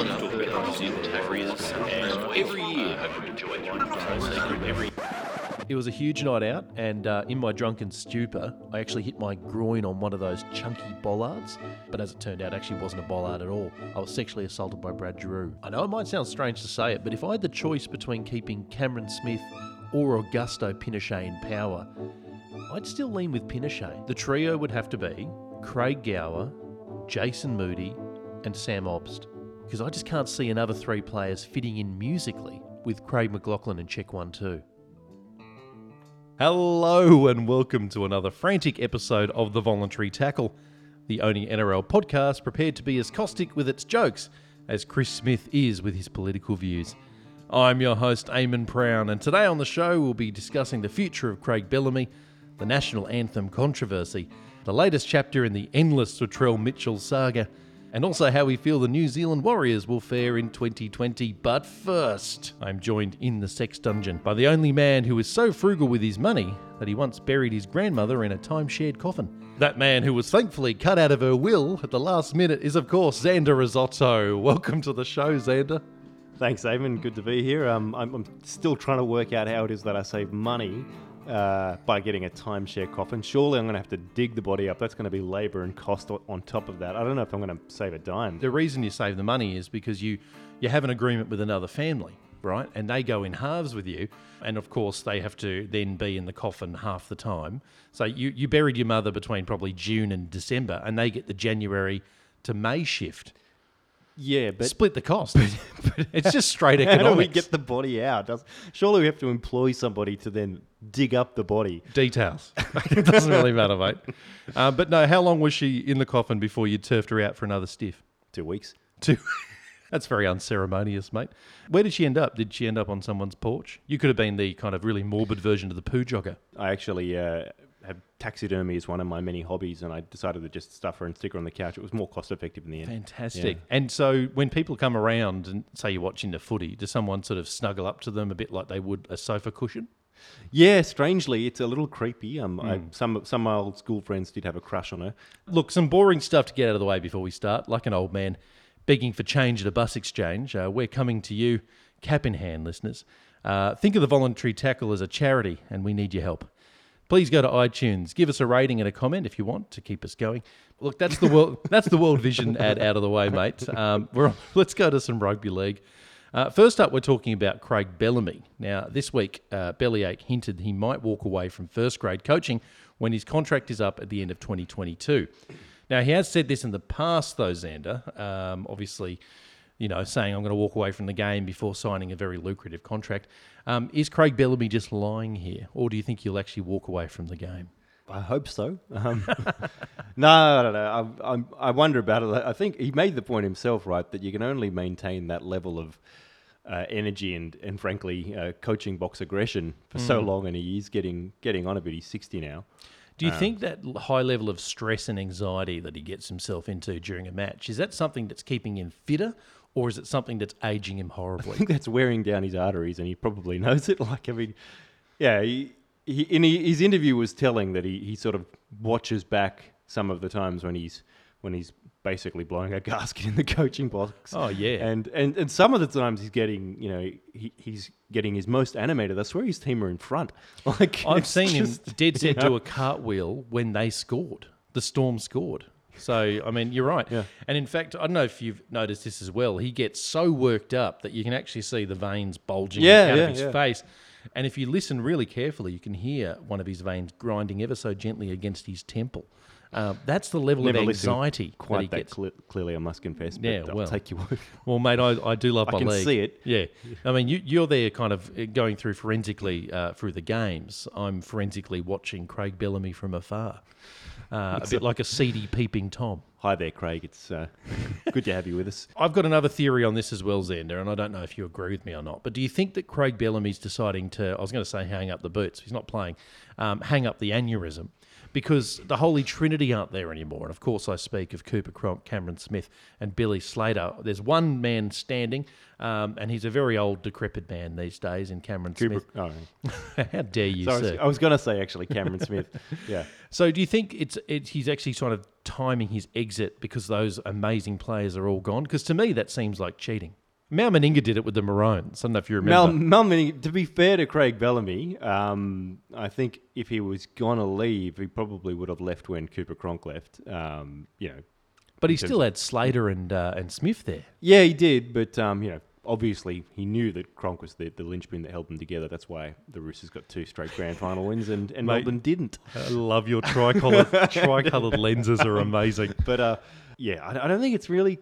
Terriers, and every year it. Every It was a huge night out, and uh, in my drunken stupor, I actually hit my groin on one of those chunky bollards. But as it turned out, it actually wasn't a bollard at all. I was sexually assaulted by Brad Drew. I know it might sound strange to say it, but if I had the choice between keeping Cameron Smith or Augusto Pinochet in power, I'd still lean with Pinochet. The trio would have to be Craig Gower, Jason Moody, and Sam Obst. Because I just can't see another three players fitting in musically with Craig McLachlan and Check One Two. Hello and welcome to another frantic episode of The Voluntary Tackle, the only NRL podcast prepared to be as caustic with its jokes as Chris Smith is with his political views. I'm your host, Aimon Brown, and today on the show we'll be discussing the future of Craig Bellamy, the national anthem controversy, the latest chapter in the endless Latrell Mitchell saga, and also how we feel the New Zealand Warriors will fare in 2020. But first, I'm joined in the sex dungeon by the only man who is so frugal with his money that he once buried his grandmother in a time shared coffin. That man who was thankfully cut out of her will at the last minute is, of course, Xander Risotto. Welcome to the show, Xander. Thanks, Aimon. Good to be here. Um, I'm, I'm still trying to work out how it is that I save money uh, by getting a timeshare coffin. Surely I'm going to have to dig the body up. That's going to be labour and cost on top of that. I don't know if I'm going to save a dime. The reason you save the money is because you you have an agreement with another family, right? And they go in halves with you, and of course they have to then be in the coffin half the time. So you you buried your mother between probably June and December, and they get the January to May shift. Yeah, but Split the cost. But it's just straight how do we get the body out? Does, surely we have to employ somebody to then dig up the body. details? it doesn't really matter, mate. Uh, but no, how long was she in the coffin before you turfed her out for another stiff? Two weeks. Two. That's very unceremonious, mate. Where did she end up? Did she end up on someone's porch? You could have been the kind of really morbid version of the poo jogger. I actually uh, have taxidermy as one of my many hobbies, and I decided to just stuff her and stick her on the couch. It was more cost effective in the end. Fantastic. Yeah. And so when people come around and say you're watching the footy, does someone sort of snuggle up to them a bit like they would a sofa cushion? Yeah, strangely, it's a little creepy. Um, I, Hmm. some some of my old school friends did have a crush on her. Look, some boring stuff to get out of the way before we start. Like an old man begging for change at a bus exchange, uh, we're coming to you, cap in hand, listeners. Uh, think of the voluntary tackle as a charity, and we need your help. Please go to iTunes, give us a rating and a comment if you want to keep us going. Look, that's the world. that's the World Vision ad out of the way, mate. Um, we're on, let's go to some rugby league. Uh, first up, we're talking about Craig Bellamy. Now, this week, uh, Bellyache hinted he might walk away from first grade coaching when his contract is up at the end of 2022. Now, he has said this in the past, though, Xander. Um, obviously, you know, saying I'm going to walk away from the game before signing a very lucrative contract. Um, is Craig Bellamy just lying here, or do you think he'll actually walk away from the game? I hope so. Um, no, no, no. I, I, I wonder about it. I think he made the point himself, right, that you can only maintain that level of uh, energy and, and frankly, uh, coaching box aggression for so long, and he is getting getting on a bit. He's sixty now. Do you think that high level of stress and anxiety that he gets himself into during a match is that something that's keeping him fitter, or is it something that's aging him horribly? I think that's wearing down his arteries, and he probably knows it. Like, I mean, yeah, he, he, in his interview was telling that he, he sort of watches back some of the times when he's when he's basically blowing a gasket in the coaching box. Oh, yeah. and and and some of the times he's getting, you know, he, he's getting his most animated. I swear his team are in front. Like I've seen him just, dead you set know. do a cartwheel when they scored. The Storm scored. So I mean, you're right. Yeah. And in fact, I don't know if you've noticed this as well. He gets so worked up that you can actually see the veins bulging Yeah, out yeah, of his yeah. face. And if you listen really carefully, you can hear one of his veins grinding ever so gently against his temple. Uh, that's the level Never of listened anxiety that he quite that gets. cle- clearly. I must confess. But Yeah, I'll well. take your word. Well, mate, I, I do love I my can league. see it. Yeah, I mean, you, you're there, kind of uh, going through forensically uh, through the games. I'm forensically watching Craig Bellamy from afar, uh, a bit like a seedy peeping tom. Hi there, Craig. It's uh, good to have you with us. I've got another theory on this as well, Xander, and I don't know if you agree with me or not. But do you think that Craig Bellamy's deciding to? I was going to say hang up the boots. He's not playing. Um, hang up the aneurysm. Because the Holy Trinity aren't there anymore. And of course, I speak of Cooper Cronk, Cameron Smith, and Billy Slater. There's one man standing, um, and he's a very old, decrepit man these days in Cameron Cooper, Smith. oh, How dare you, so I was, sir? I was going to say actually Cameron Smith. Yeah. So, do you think it's, it's he's actually sort of timing his exit because those amazing players are all gone? Because to me, that seems like cheating. Mal Meninga did it with the Maroons. I don't know if you remember. Mel, Mel Manning, to be fair to Craig Bellamy, um, I think if he was going to leave, he probably would have left when Cooper Cronk left. Um, you know, but he still had Slater and uh, and Smith there. yeah, he did, but um, you know, obviously he knew that Cronk was the, the linchpin that held them together. That's why the Roosters got two straight grand final wins, and, and Mate. Melbourne didn't. I love your tricolored tricolored lenses are amazing. But uh, yeah, I, I don't think it's really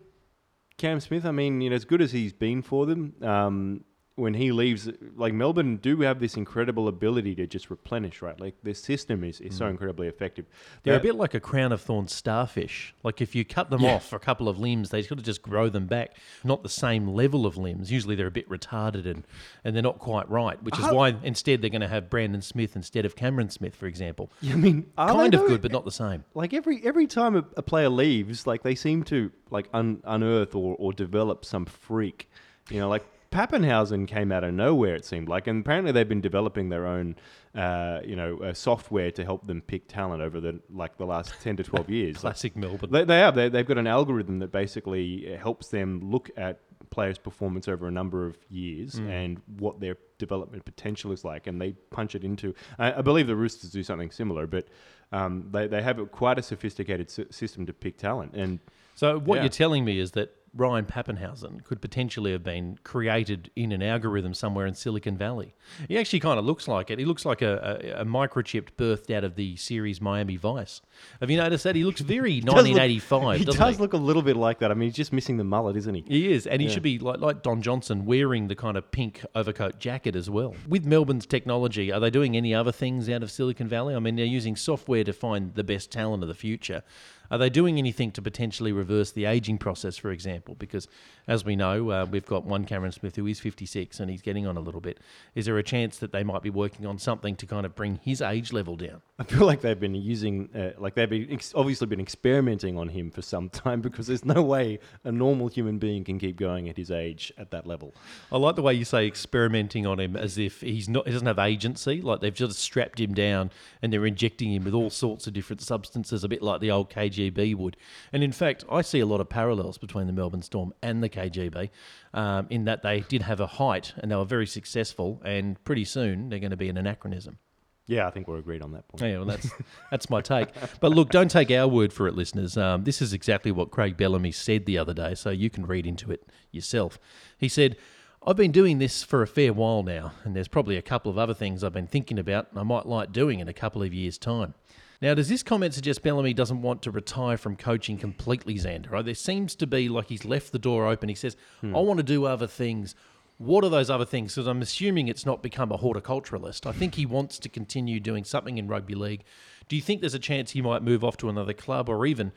Cam Smith. I mean, you know, as good as he's been for them, um, when he leaves, like Melbourne do have this incredible ability to just replenish, right? Like their system is, is so mm. incredibly effective. They're a bit like a crown of thorns starfish. Like if you cut them Yeah. off for a couple of limbs, they sort of just grow them back. Not the same level of limbs. Usually they're a bit retarded and, and they're not quite right, which is How- why instead they're going to have Brandon Smith instead of Cameron Smith, for example. I mean, are kind of good, but not the same. like every every time a, a player leaves, like they seem to like un, unearth or, or develop some freak. You know, like Papenhuyzen came out of nowhere. It seemed like, and apparently they've been developing their own, uh, you know, uh, software to help them pick talent over the like the last ten to twelve years. Like, Classic Melbourne. they, they have. They, they've got an algorithm that basically uh, helps them look at players' performance over a number of years and what their development potential is like, and they punch it into. I, I believe the Roosters do something similar, but um, they they have a, quite a sophisticated s- system to pick talent. And So what Yeah. you're telling me is that Ryan Papenhuyzen could potentially have been created in an algorithm somewhere in Silicon Valley. He actually kind of looks like it. He looks like a, a, a microchipped birthed out of the series Miami Vice. Have you noticed that? He looks very does look- 1985. he does he? look a little bit like that. I mean, he's just missing the mullet, isn't he? He is, and he Yeah. should be like like Don Johnson wearing the kind of pink overcoat jacket as well. With Melbourne's technology, are they doing any other things out of Silicon Valley? I mean, they're using software to find the best talent of the future. Are they doing anything to potentially reverse the aging process, for example? Because, as we know, uh, we've got one Cameron Smith who is 56 and he's getting on a little bit. Is there a chance that they might be working on something to kind of bring his age level down? I feel like they've been using, uh, like they've been ex- obviously been experimenting on him for some time because there's no way a normal human being can keep going at his age at that level. I like the way you say experimenting on him as if he's not he doesn't have agency, like they've just strapped him down and they're injecting him with all sorts of different substances, a bit like the old KGB would. And in fact, I see a lot of parallels between the Melbourne Storm and the KGB, um, in that they did have a height and they were very successful, and pretty soon they're going to be an anachronism. Yeah, I think we're agreed on that point. Yeah, well, that's that's my take. But look, don't take our word for it, listeners. Um, this is exactly what Craig Bellamy said the other day, so you can read into it yourself. He said, "I've been doing this for a fair while now, and there's probably a couple of other things I've been thinking about. and I might like doing in a couple of years' time." Now, does this comment suggest Bellamy doesn't want to retire from coaching completely, Xander? Right? There seems to be like he's left the door open. He says, "I want to do other things." What are those other things? Because I'm assuming it's not become a horticulturalist. I think he wants to continue doing something in rugby league. Do you think there's a chance he might move off to another club or even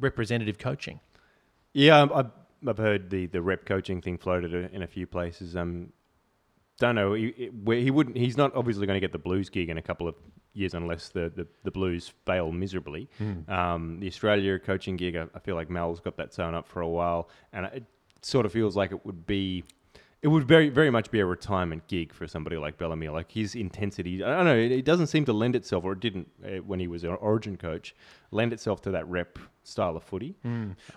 representative coaching? Yeah, um, I've, I've heard the, the rep coaching thing floated in a few places. Um, don't know. He, where he wouldn't. He's not obviously going to get the Blues gig in a couple of years unless the, the, the Blues fail miserably. Um, the Australia coaching gig, I, I feel like Mel's got that sewn up for a while, and it sort of feels like it would be. It would very, very much be a retirement gig for somebody like Bellamy. Like his intensity, I don't know. It, it doesn't seem to lend itself, or it didn't uh, when he was an Origin coach, lend itself to that rep style of footy.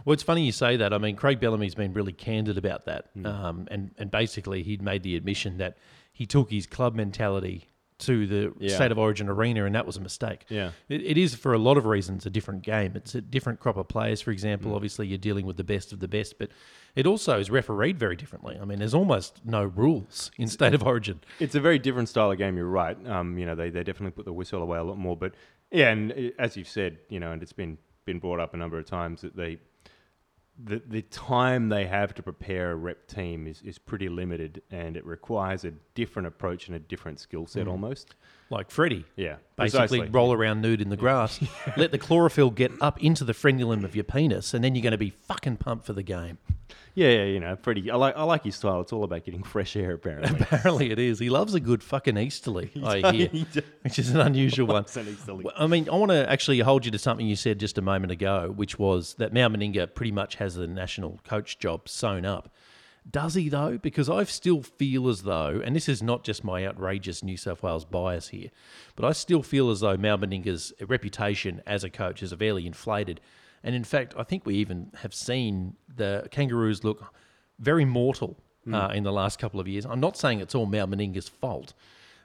Well, it's funny you say that. I mean, Craig Bellamy's been really candid about that, um, and and basically he'd made the admission that he took his club mentality to the Yeah. state of origin arena, and that was a mistake. Yeah. It, it is for a lot of reasons a different game. It's a different crop of players. For example, obviously you're dealing with the best of the best, but it also is refereed very differently. I mean, there's almost no rules in state of origin. It's a very different style of game. You're right. Um, you know, they, they definitely put the whistle away a lot more. But yeah, and uh, as you've said, you know, and it's been been brought up a number of times that they the the time they have to prepare a rep team is, is pretty limited, and it requires a different approach and a different skill set mm. almost. Like Freddie. Yeah, Basically, precisely. roll around nude in the grass, let the chlorophyll get up into the frenulum of your penis, and then you're going to be fucking pumped for the game. Yeah, yeah, you know, Freddie. I like I like his style. It's all about getting fresh air, apparently. Apparently, it is. He loves a good fucking easterly, I hear, He does. which is an unusual one. An easterly. Well, I mean, I want to actually hold you to something you said just a moment ago, which was that Mal Meninga pretty much has the national coach job sewn up. Does he though? Because I still feel as though, and this is not just my outrageous New South Wales bias here, but I still feel as though Mal Meninga's reputation as a coach is severely inflated. And in fact, I think we even have seen the Kangaroos look very mortal uh, in the last couple of years. I'm not saying it's all Mal Meninga's fault,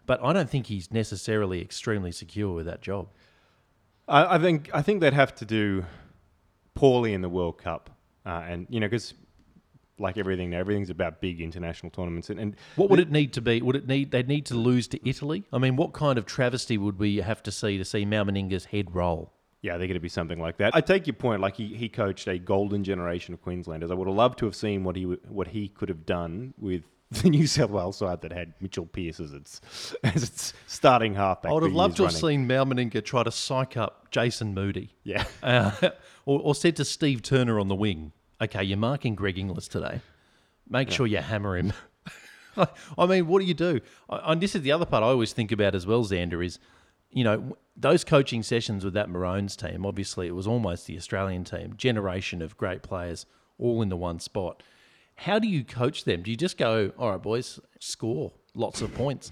but I don't think he's necessarily extremely secure with that job. I, I think I think they'd have to do poorly in the World Cup, uh, and you know, because like everything, now, everything's about big international tournaments, and, and What would it need to be? Would it need they'd need to lose to Italy? I mean, what kind of travesty would we have to see to see Mal Meninga's head roll? Yeah, they're going to be something like that. I take your point. Like he, he coached a golden generation of Queenslanders. I would have loved to have seen what he what he could have done with the New South Wales side that had Mitchell Pearce as its as its starting halfback. I would have loved to have running. seen Mal Meninga try to psych up Jason Moody, Yeah, uh, or, or said to Steve Turner on the wing, "Okay, you're marking Greg Inglis today. Make sure you hammer him." I mean, what do you do? And this is the other part I always think about as well, Xander, is, you know, those coaching sessions with that Maroons team, obviously it was almost the Australian team, generation of great players all in the one spot. How do you coach them? Do you just go, all right, boys, score lots of points?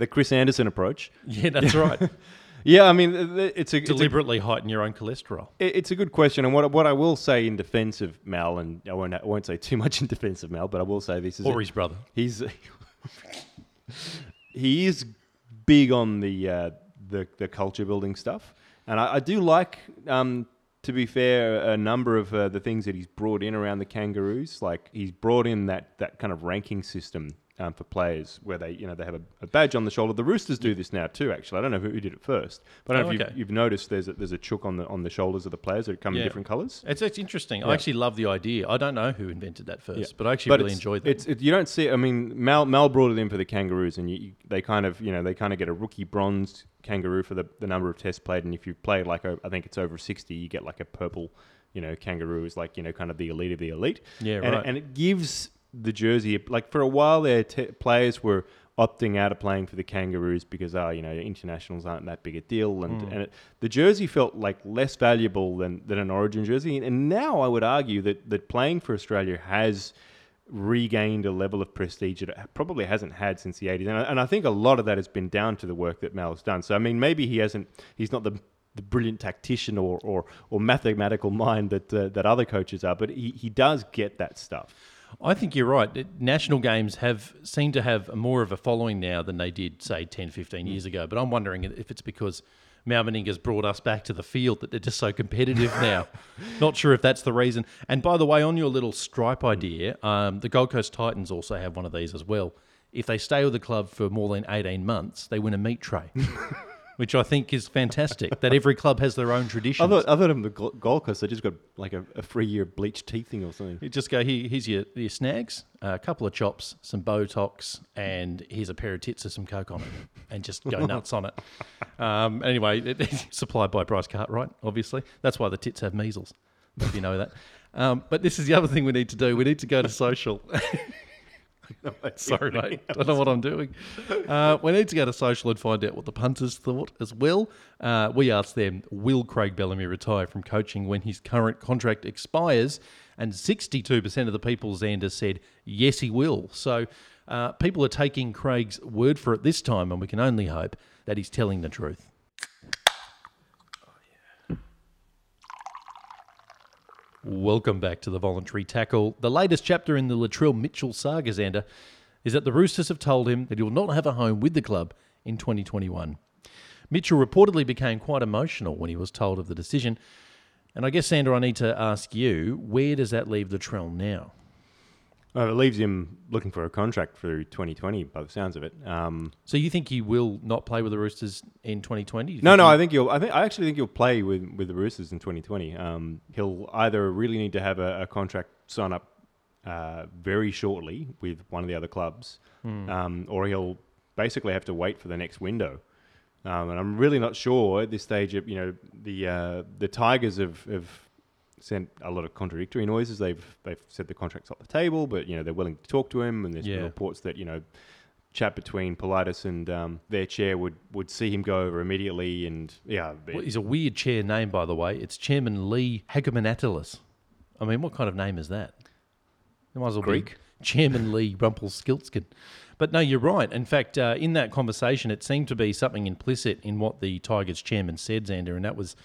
the Chris Anderson approach. Yeah, that's right. Yeah, I mean, it's a, it's a Deliberately heighten your own cholesterol. It's a good question, and what what I will say in defence of Mal, and I won't I won't say too much in defence of Mal, but I will say this is Or it. his brother. he's he is big on the uh, the the culture building stuff, and I, I do like. Um, to be fair, a number of uh, the things that he's brought in around the Kangaroos, like he's brought in that, that kind of ranking system um, for players, where they you know they have a, a badge on the shoulder. The Roosters do this now too. Actually, I don't know who, who did it first, but I don't Oh, know if okay. you've, you've noticed there's a, there's a chook on the on the shoulders of the players that come Yeah. in different colours. It's, it's interesting. I actually love the idea. I don't know who invented that first, Yeah. but I actually But really enjoyed that. It's it, you don't see. I mean, Mal Mal brought it in for the Kangaroos, and you, you, they kind of you know they kind of get a rookie bronze kangaroo for the, the number of tests played, and if you play like a, I think it's over sixty, you get like a purple, you know, kangaroo is like you know kind of the elite of the elite. Yeah, and, right. And it gives the jersey like for a while there, te- players were opting out of playing for the Kangaroos because oh you know internationals aren't that big a deal, and Hmm. and it, the jersey felt like less valuable than than an Origin jersey, and now I would argue that that playing for Australia has regained a level of prestige that it probably hasn't had since the 80s. And I, and I think a lot of that has been down to the work that Mal's done. So, I mean, maybe he hasn't, he's not the, the brilliant tactician or, or, or mathematical mind that, uh, that other coaches are, but he, he does get that stuff. I think you're right. National games have seem to have more of a following now than they did, say, 10, 15 years ago. But I'm wondering if it's because Mal has brought us back to the field that they're just so competitive now. Not sure if that's the reason. And by the way, on your little stripe idea, um, the Gold Coast Titans also have one of these as well. If they stay with the club for more than 18 months, they win a meat tray. Which I think is fantastic. That every club has their own tradition. I thought, I thought of the Gold Coast, they just got like a, a free year of teeth thing or something. You just go here. Here's your, your snags, a couple of chops, some Botox, and here's a pair of tits with some coke on it, and just go nuts on it. Um, anyway, it, it's supplied by Bryce Cartwright, obviously. That's why the tits have measles. If you know that. Um, but this is the other thing we need to do. We need to go to social. Sorry, mate. I don't know what I'm doing. Uh, we need to go to social and find out what the punters thought as well. Uh, we asked them, will Craig Bellamy retire from coaching when his current contract expires? And 62% of the people, Xander, said, yes, he will. So uh, people are taking Craig's word for it this time, and we can only hope that he's telling the truth. Welcome back to the voluntary tackle. The latest chapter in the Latrell Mitchell saga, Xander, is that the Roosters have told him that he will not have a home with the club in 2021. Mitchell reportedly became quite emotional when he was told of the decision. And I guess, Xander, I need to ask you, where does that leave Latrell now? Uh, it leaves him looking for a contract through 2020 by the sounds of it. Um, So you think he will not play with the Roosters in 2020? No, no. I think you'll. I think I actually think you'll play with with the Roosters in 2020. Um, he'll either really need to have a, a contract sign up uh, very shortly with one of the other clubs, Hmm. um, or he'll basically have to wait for the next window. Um, and I'm really not sure at this stage. Of, you know, the uh, the Tigers have, have sent a lot of contradictory noises. They've they've said the contract's off the table, but you know they're willing to talk to him. And there's been reports that you know chat between Politis and um, their chair would would see him go over immediately. And yeah, Well, he's a weird chair name, by the way. It's Chairman Lee Hagipantelis. I mean, what kind of name is that? It might as well Greek? be Chairman Lee Rumpelstiltskin. But no, you're right. In fact, uh, in that conversation, it seemed to be something implicit in what the Tigers chairman said, Xander, and that was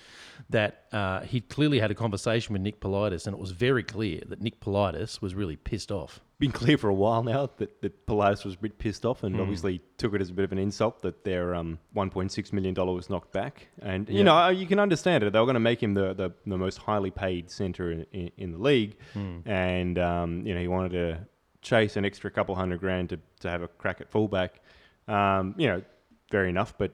that uh, he clearly had a conversation with Nick Politis, and it was very clear that Nick Politis was really pissed off. been clear for a while now that, that Politis was a bit pissed off and obviously took it as a bit of an insult that their um, $1.6 million was knocked back. And, Yeah. you know, you can understand it. They were going to make him the, the, the most highly paid centre in, in, in the league. Hmm. And, um, you know, he wanted to chase an extra couple hundred grand to, to have a crack at fullback. Um, you know, fair enough, but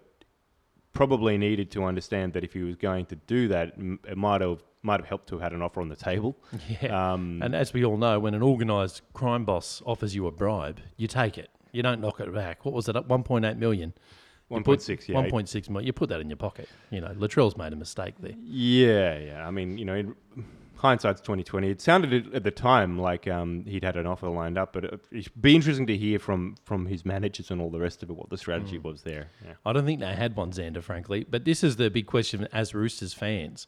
probably needed to understand that if he was going to do that, it might have might have helped to have had an offer on the table. Yeah. Um, and as we all know, when an organised crime boss offers you a bribe, you take it. You don't knock it back. What was it? One point eight million. One point six. Yeah. One point six million. You put that in your pocket. You know, Latrell's made a mistake there. Yeah, yeah. I mean, you know, in hindsight's twenty twenty. It sounded at- the time like um, he'd had an offer lined up, but it- it'd be interesting to hear from from his managers and all the rest of it what the strategy Mm. was there. Yeah. I don't think they had one, Xander, frankly. But this is the big question as Roosters fans.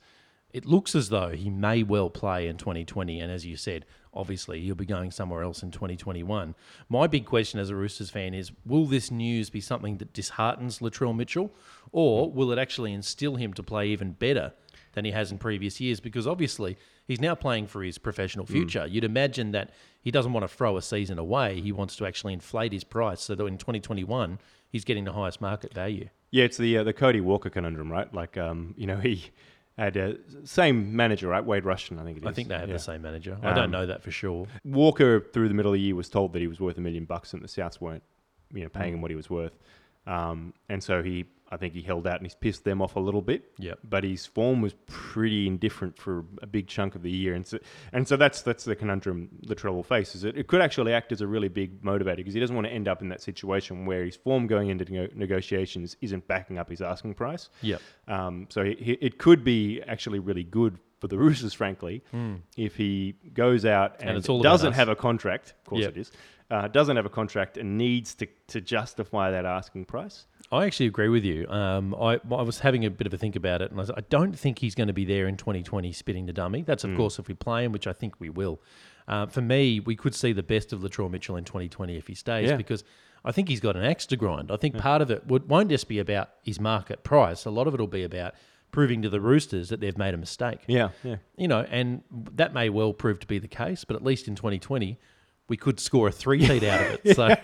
It looks as though he may well play in 2020. And as you said, obviously he'll be going somewhere else in 2021. My big question as a Roosters fan is will this news be something that disheartens Latrell Mitchell? Or will it actually instill him to play even better than he has in previous years? Because obviously he's now playing for his professional future. You'd imagine that he doesn't want to throw a season away. He wants to actually inflate his price so that in 2021 he's getting the highest market value. Yeah, it's the uh, the Cody Walker conundrum, right? Like, um, you know, he had uh, same manager, right? Wade Rushton, I think it is. I think they have Yeah. the same manager. I don't Um, know that for sure. Walker through the middle of the year was told that he was worth a million bucks, and the Souths weren't, you know, Mm. paying him what he was worth. Um, and so he, I think he held out and he's pissed them off a little bit. Yep. But his form was pretty indifferent for a big chunk of the year, and so and so that's that's the conundrum Latrell will face. Is it, it could actually act as a really big motivator because he doesn't want to end up in that situation where his form going into nego- negotiations isn't backing up his asking price. Yep. Um, so he, he, it could be actually really good for the Roosters, frankly, if he goes out and, all doesn't have a contract. Of course, Yep. it is. Uh, doesn't have a contract and needs to, to justify that asking price. I actually agree with you. Um, I, I was having a bit of a think about it, and I, said, I don't think he's going to be there in 2020 spitting the dummy. That's, of Hmm. course, if we play him, which I think we will. Uh, for me, we could see the best of Latrell Mitchell in 2020 if he stays Yeah. because I think he's got an axe to grind. I think part of it would, won't just be about his market price, a lot of it will be about proving to the Roosters that they've made a mistake. Yeah, yeah. you know, and that may well prove to be the case, but at least in 2020, we could score a three peat out of it. So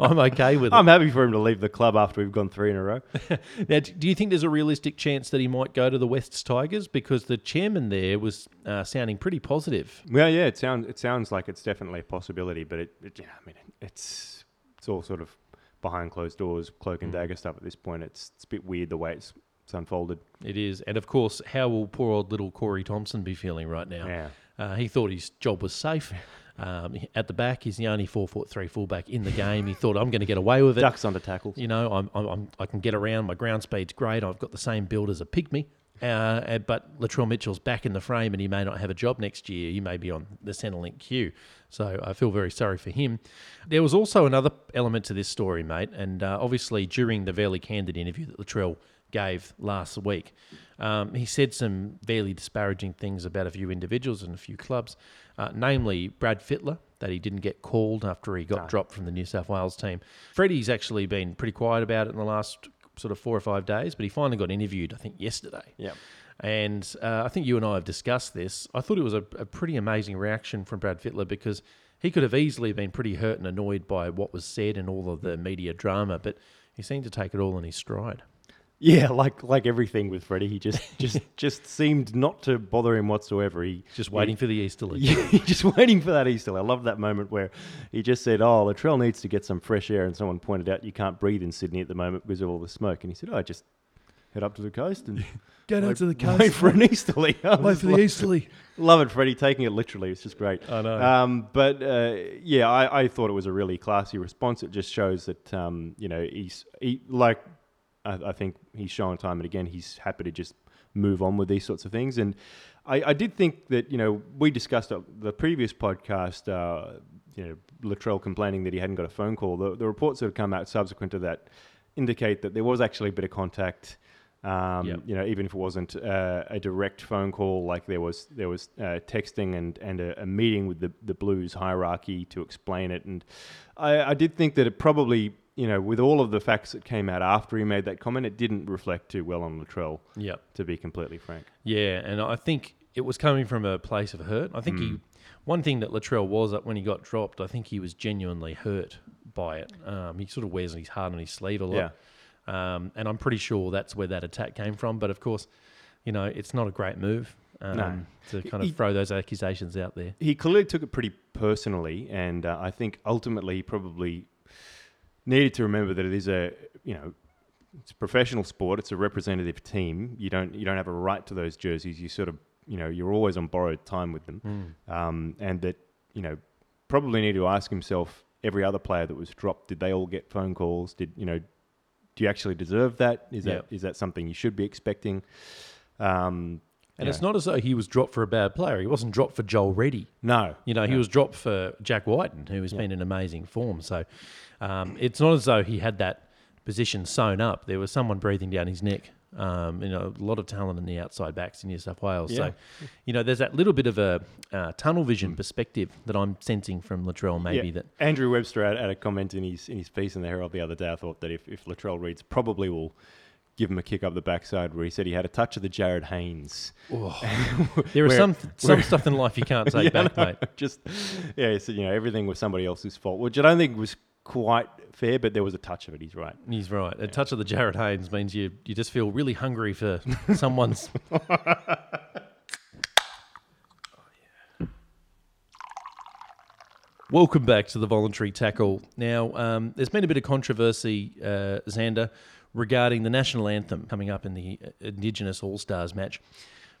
I'm okay with it. I'm happy for him to leave the club after we've gone three in a row. now, do you think there's a realistic chance that he might go to the Wests Tigers? Because the chairman there was uh, sounding pretty positive. well, yeah, it sounds it sounds like it's definitely a possibility, but it, it yeah, I mean, it's it's all sort of behind closed doors, cloak and dagger stuff at this point. It's it's a bit weird the way it's it's unfolded. It is. And of course, how will poor old little Corey Thompson be feeling right now? Yeah. Uh, he thought his job was safe. Um, at the back, he's the only four foot three fullback in the game. He thought, I'm going to get away with it. Ducks under tackles. You know, I'm, I'm, I'm, I can get around. My ground speed's great. I've got the same build as a pygmy. Uh, uh, but Latrell Mitchell's back in the frame and he may not have a job next year. He may be on the Centrelink queue. So I feel very sorry for him. There was also another element to this story, mate. And uh, obviously, during the fairly candid interview that Latrell gave last week, um, he said some fairly disparaging things about a few individuals and a few clubs, uh, namely Brad Fittler, that he didn't get called after he got dropped from the New South Wales team. Freddie's actually been pretty quiet about it in the last sort of four or five days, but he finally got interviewed, I think, yesterday. Yeah. And uh, I think you and I have discussed this. I thought it was a, a pretty amazing reaction from Brad Fittler because he could have easily been pretty hurt and annoyed by what was said and all of the media drama, but he seemed to take it all in his stride. Yeah, like like everything with Freddie, he just just just seemed not to bother him whatsoever. He Just waiting for the Easter league. Yeah, just waiting for that Easter. I love that moment where he just said, "Oh, Latrell needs to get some fresh air," and someone pointed out you can't breathe in Sydney at the moment because of all the smoke. And he said, "Oh, I just head up to the coast and Go down to the wait coast. for an easterly." I was like- Easterly. Love it, Freddie, taking it literally. It's just great. I know. Um, but uh, yeah, I, I thought it was a really classy response. It just shows that um, you know he's he, like I, I think he's shown time and again he's happy to just move on with these sorts of things. And I, I did think that you know we discussed the previous podcast. Uh, you know, Latrell complaining that he hadn't got a phone call. The, the reports that have come out subsequent to that indicate that there was actually a bit of contact. Um, Yep. You know, even if it wasn't uh, a direct phone call, like there was there was uh, texting and and a, a meeting with the the Blues hierarchy to explain it. And I, I did think that it probably you know with all of the facts that came out after he made that comment, it didn't reflect too well on Latrell. Yep. To be completely frank. Yeah, and I think it was coming from a place of hurt. I think he, one thing that Latrell was that when he got dropped, I think he was genuinely hurt by it. Um, he sort of wears his heart on his sleeve a lot. Um, and I'm pretty sure that's where that attack came from. But of course, you know, it's not a great move um, No. to kind He- of throw those accusations out there. he clearly took it pretty personally, and uh, I think ultimately he probably needed to remember that it is a you know it's a professional sport. It's a representative team. You don't you don't have a right to those jerseys. You sort of you know you're always on borrowed time with them, um, and that you know probably need to ask himself every other player that was dropped did they all get phone calls? Did you know? Do you actually deserve that? Is that is that something you should be expecting? Um, And yeah. it's not as though he was dropped for a bad player. He wasn't dropped for Joel Reddy. no, You know, he was dropped for Jack Wighton, who has been in amazing form. So um, it's not as though he had that position sewn up. There was someone breathing down his neck. Um, you know, a lot of talent in the outside backs in New South Wales. Yeah. So, you know, there's that little bit of a uh, tunnel vision perspective that I'm sensing from Latrell. Maybe Yeah. that Andrew Webster had, had a comment in his in his piece in the Herald the other day. I thought that if, if Latrell Reed's probably will give him a kick up the backside, where he said he had a touch of the Jarryd Haynes. there is Where- some some stuff in life you can't take back, mate. Just yeah, he said you know everything was somebody else's fault, which I don't think was quite fair, but there was a touch of it. He's right. He's right. A touch of the Jarryd Haynes means you you just feel really hungry for someone's. Welcome back to the voluntary tackle. Now, um, there's been a bit of controversy, uh, Xander, regarding the national anthem coming up in the uh, Indigenous All Stars match.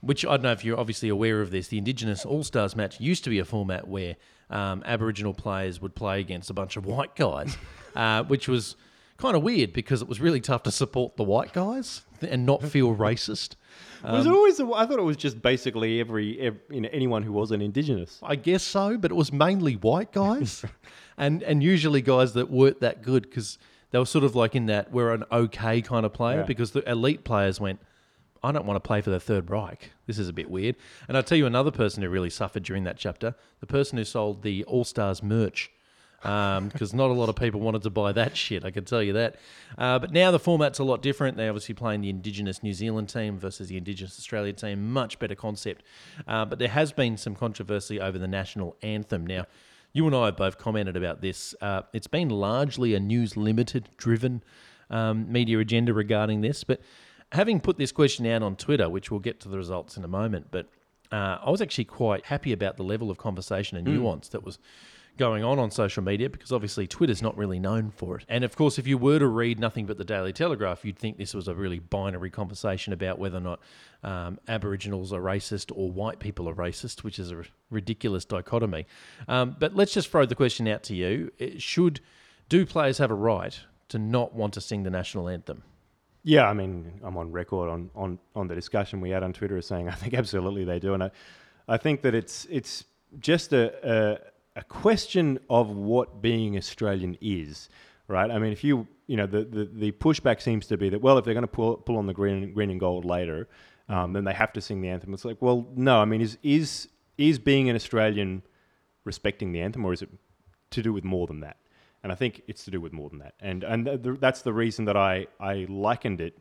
Which I don't know if you're obviously aware of this. The Indigenous All Stars match used to be a format where um, Aboriginal players would play against a bunch of white guys, uh, which was kind of weird because it was really tough to support the white guys and not feel racist. was it always? A, I thought it was just basically every, ev you know anyone who wasn't indigenous. I guess so, but it was mainly white guys, and and usually guys that weren't that good because they were sort of like in that we're an okay kind of player Yeah. because the elite players went. I don't want to play for the Third Reich. This is a bit weird. And I'll tell you another person who really suffered during that chapter the person who sold the All Stars merch. Because not a lot of people wanted to buy that shit, I can tell you that. Uh, but now the format's a lot different. They're obviously playing the Indigenous New Zealand team versus the Indigenous Australia team. Much better concept. Uh, but there has been some controversy over the national anthem. Now, you and I have both commented about this. Uh, it's been largely a News Limited driven um, media agenda regarding this. But having put this question out on Twitter, which we'll get to the results in a moment, but uh, I was actually quite happy about the level of conversation and nuance that was going on on social media because obviously Twitter's not really known for it. And of course, if you were to read nothing but the Daily Telegraph, you'd think this was a really binary conversation about whether or not um, Aboriginals are racist or white people are racist, which is a r- ridiculous dichotomy. Um, but let's just throw the question out to you: It- Should do players have a right to not want to sing the national anthem? Yeah, I mean, I'm on record on, on, on the discussion we had on Twitter as saying I think absolutely they do, and I, I think that it's it's just a, a a question of what being Australian is, right? I mean, if you you know the, the, the pushback seems to be that well, if they're going to pull pull on the green green and gold later, um, then they have to sing the anthem. It's like, well, no, I mean, is is is being an Australian respecting the anthem, or is it to do with more than that? And I think it's to do with more than that. And and th- th- that's the reason that I I likened it.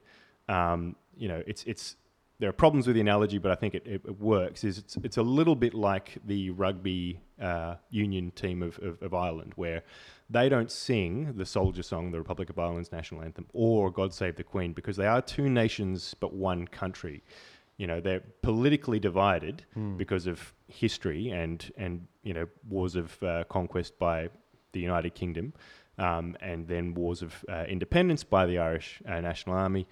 Um, you know, it's it's there are problems with the analogy, but I think it, it, it works. Is it's it's a little bit like the rugby uh, union team of, of, of Ireland, where they don't sing the soldier song, the Republic of Ireland's national anthem, or God Save the Queen, because they are two nations but one country. You know, they're politically divided because of history and and you know wars of uh, conquest by the United Kingdom, um, and then wars of uh, independence by the Irish uh, National Army.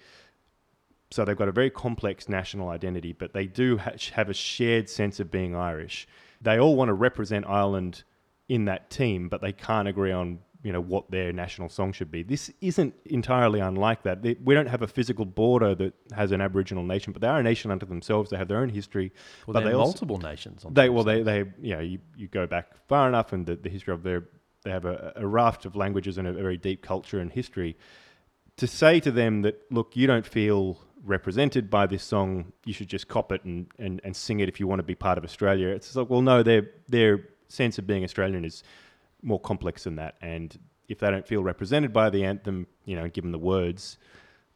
So they've got a very complex national identity, but they do ha- have a shared sense of being Irish. They all want to represent Ireland in that team, but they can't agree on you know what their national song should be. This isn't entirely unlike that. They- We don't have a physical border that has an Aboriginal nation, but they are a nation unto themselves. They have their own history. Well, but they are also, multiple nations. On they well they they you know you, you go back far enough and the, the history of their they have a, a raft of languages and a very deep culture and history. To say to them that look you don't feel represented by this song, you should just cop it and, and, and sing it if you want to be part of Australia. It's like well no their their sense of being Australian is more complex than that and if they don't feel represented by the anthem, you know, given the words,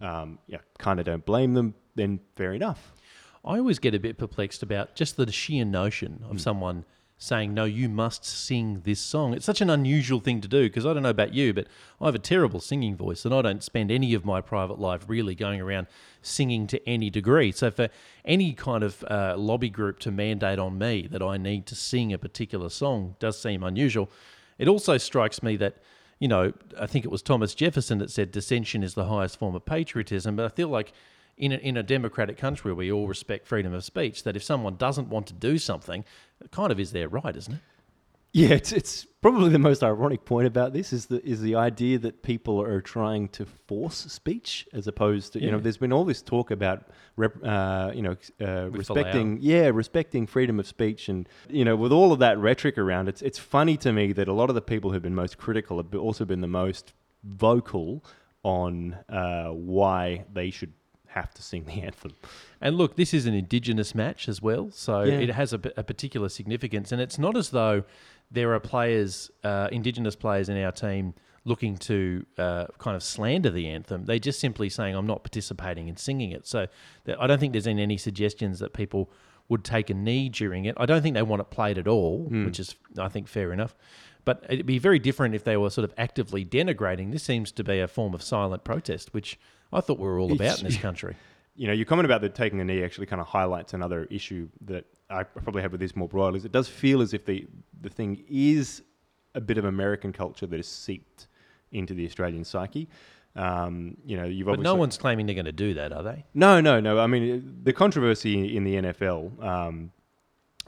um, yeah, kind of don't blame them. Then fair enough. I always get a bit perplexed about just the sheer notion of someone saying, no, you must sing this song. It's such an unusual thing to do because I don't know about you, but I have a terrible singing voice and I don't spend any of my private life really going around singing to any degree. So for any kind of uh, lobby group to mandate on me that I need to sing a particular song does seem unusual. It also strikes me that you know, I think it was Thomas Jefferson that said dissension is the highest form of patriotism. But I feel like in a, in a democratic country where we all respect freedom of speech, that if someone doesn't want to do something, it kind of is their right, isn't it? Yeah, it's it's probably the most ironic point about this is the is the idea that people are trying to force speech as opposed to you know there's been all this talk about rep, uh, you know uh, respecting yeah respecting freedom of speech and you know with all of that rhetoric around it's it's funny to me that a lot of the people who've been most critical have also been the most vocal on uh, why they should have to sing the anthem. And look, this is an Indigenous match as well, so Yeah. it has a particular significance. And it's not as though there are players, uh, Indigenous players in our team, looking to uh, kind of slander the anthem. They're just simply saying, "I'm not participating in singing it." So that, I don't think there's been any suggestions that people would take a knee during it. I don't think they want it played at all, which is, I think, fair enough. But it'd be very different if they were sort of actively denigrating. This seems to be a form of silent protest, which I thought we were all about It's- in this country. you know, your comment about the taking a knee actually kind of highlights another issue that I probably have with this more broadly. Is it does feel as if the the thing is a bit of American culture that is seeped into the Australian psyche. Um, you know, you've But no one's claiming they're going to do that, are they? no, no, no. I mean, the controversy in the NFL um,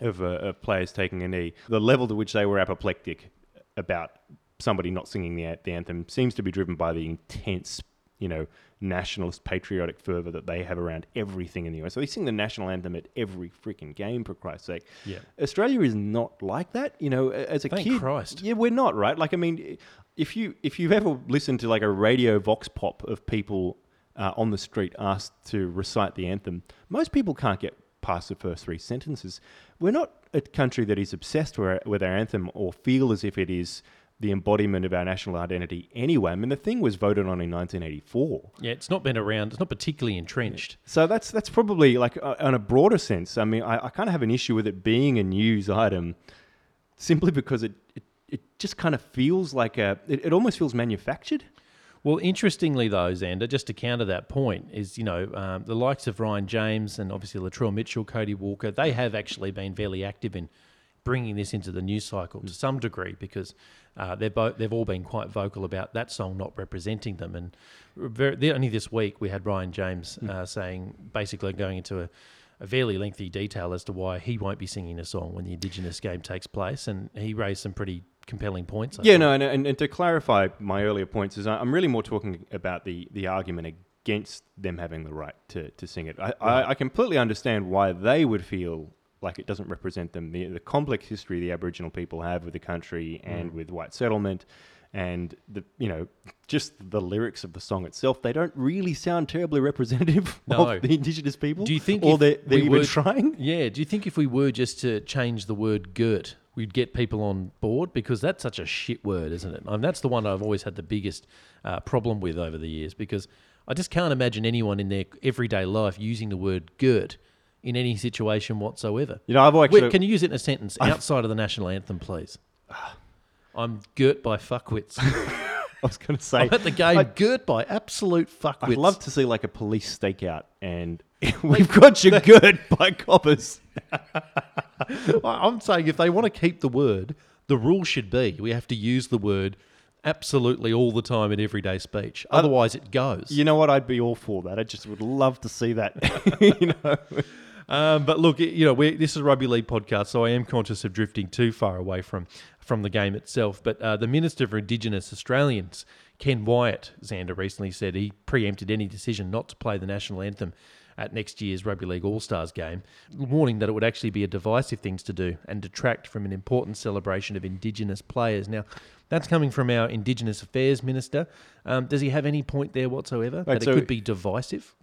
of, uh, of players taking a knee, the level to which they were apoplectic about somebody not singing the, the anthem seems to be driven by the intense, you know, nationalist patriotic fervor that they have around everything in the US. So they sing the national anthem at every freaking game, for Christ's sake. Yeah. Australia is not like that. You know, as a Thank kid, Christ. yeah, we're not right. Like, I mean, if you if you've ever listened to like a radio vox pop of people uh, on the street asked to recite the anthem, most people can't get past the first three sentences. We're not a country that is obsessed with our, anthem or feel as if it is the embodiment of our national identity anyway. I mean, the thing was voted on in 1984. Yeah, it's not been around. It's not particularly entrenched. So that's that's probably like uh, on a broader sense. I mean, I, I kind of have an issue with it being a news item, simply because it it, it just kind of feels like a it, it almost feels manufactured. Well, interestingly, though, Xander, just to counter that point, is you know um, the likes of Ryan James and obviously Latrell Mitchell, Cody Walker, they have actually been fairly active in bringing this into the news cycle to some degree because uh, they're both they've all been quite vocal about that song not representing them. And very, the- only this week we had Ryan James uh, saying basically going into a, a fairly lengthy detail as to why he won't be singing a song when the Indigenous game takes place, and he raised some pretty compelling points. I Yeah, thought. no, and, and, and to clarify my earlier points, is I'm really more talking about the, the argument against them having the right to, to sing it. I, I, I completely understand why they would feel like it doesn't represent them. The, the complex history the Aboriginal people have with the country and mm. with white settlement, and the you know just the lyrics of the song itself, they don't really sound terribly representative No. of the Indigenous people. Do you think or if they're, they're we even were- trying? Yeah. Do you think if we were just to change the word "girt," we'd get people on board? Because that's such a shit word, isn't it? And that's the one I've always had the biggest uh, problem with over the years because I just can't imagine anyone in their everyday life using the word "girt" in any situation whatsoever. You know, I've actually Wait, can you use it in a sentence outside of the national anthem, please? I'm girt by fuckwits. I was going to say I'm at the game I, girt by absolute fuckwits. I'd love to see like a police stakeout, and we've got you girt by coppers. I'm saying if they want to keep the word, the rule should be we have to use the word absolutely all the time in everyday speech. Otherwise, it goes. You know what? I'd be all for that. I just would love to see that. you know, Um, but look, you know, this is a rugby league podcast, so I am conscious of drifting too far away from from the game itself. But uh, the Minister for Indigenous Australians, Ken Wyatt, Xander recently said he preempted any decision not to play the national anthem at next year's Rugby League All Stars game, warning that it would actually be a divisive thing to do and detract from an important celebration of Indigenous players. Now, that's coming from our Indigenous Affairs Minister. Um, does he have any point there whatsoever Right, that so- it could be divisive?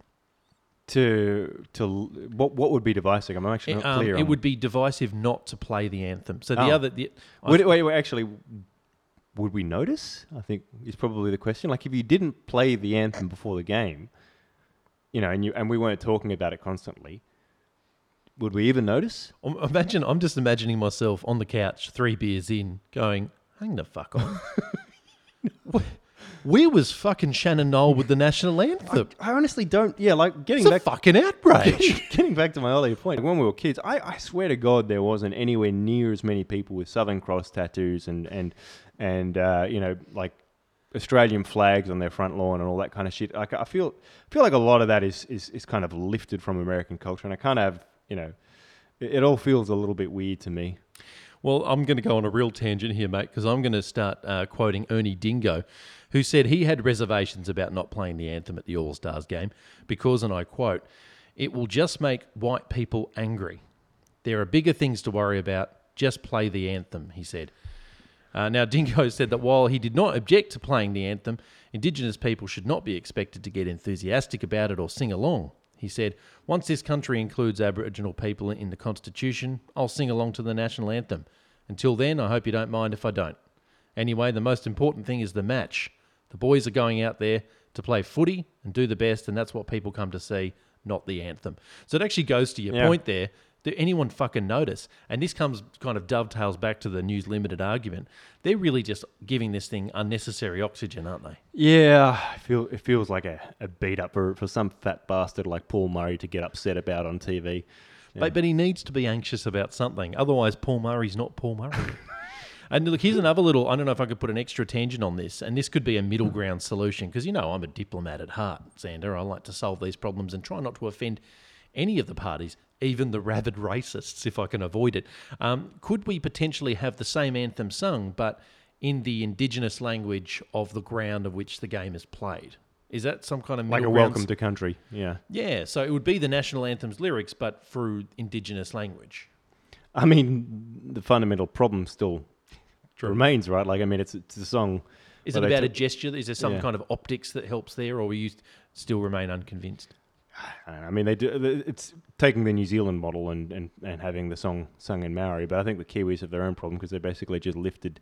To to what what would be divisive? I'm actually not Um, clear. it on- would be divisive not to play the anthem. So the Oh. other, the, Would, wait, wait, actually, would we notice? I think is probably the question. Like, if you didn't play the anthem before the game, you know, and you and we weren't talking about it constantly, would we even notice? Um, Imagine, I'm just imagining myself on the couch, three beers in, going, hang the fuck on. Wh- Where was fucking Shannon Noll with the national anthem? I honestly don't. Yeah, like getting It's a back. fucking outrage. Getting back to my earlier point, when we were kids, I, I swear to God, there wasn't anywhere near as many people with Southern Cross tattoos and and and uh, you know like Australian flags on their front lawn and all that kind of shit. Like I feel feel like a lot of that is is, is kind of lifted from American culture, and I kind of you know it, it all feels a little bit weird to me. Well, I'm going to go on a real tangent here, mate, because I'm going to start uh, quoting Ernie Dingo, who said he had reservations about not playing the anthem at the All Stars game because, and I quote, it will just make white people angry. There are bigger things to worry about. Just play the anthem, he said. Uh, now, Dingo said that while he did not object to playing the anthem, Indigenous people should not be expected to get enthusiastic about it or sing along. He said, Once this country includes Aboriginal people in the Constitution, I'll sing along to the national anthem. Until then, I hope you don't mind if I don't. Anyway, the most important thing is the match. The boys are going out there to play footy and do the best, and that's what people come to see, not the anthem. So it actually goes to your Yeah. point there. Did anyone fucking notice? And this comes kind of dovetails back to the News Limited argument. They're really just giving this thing unnecessary oxygen, aren't they? Yeah, I feel it feels like a, a beat up for, for some fat bastard like Paul Murray to get upset about on TV. But, but he needs to be anxious about something. Otherwise, Paul Murray's not Paul Murray. and look, here's another little, I don't know if I could put an extra tangent on this, and this could be a middle ground solution, because you know I'm a diplomat at heart, Xander. I like to solve these problems and try not to offend any of the parties, even the rabid racists, if I can avoid it. Um, could we potentially have the same anthem sung, but in the indigenous language of the ground of which the game is played? Is that some kind of Like a welcome to country. Yeah. yeah, so it would be the national anthem's lyrics, but through indigenous language. I mean, the fundamental problem still remains, right? Like, I mean, it's, it's a song. Is it about a gesture? Is there some Yeah. kind of optics that helps there, or you still remain unconvinced? I don't know. I mean, they do. It's taking the New Zealand model and, and, and having the song sung in Maori, but I think the Kiwis have their own problem because they basically just lifted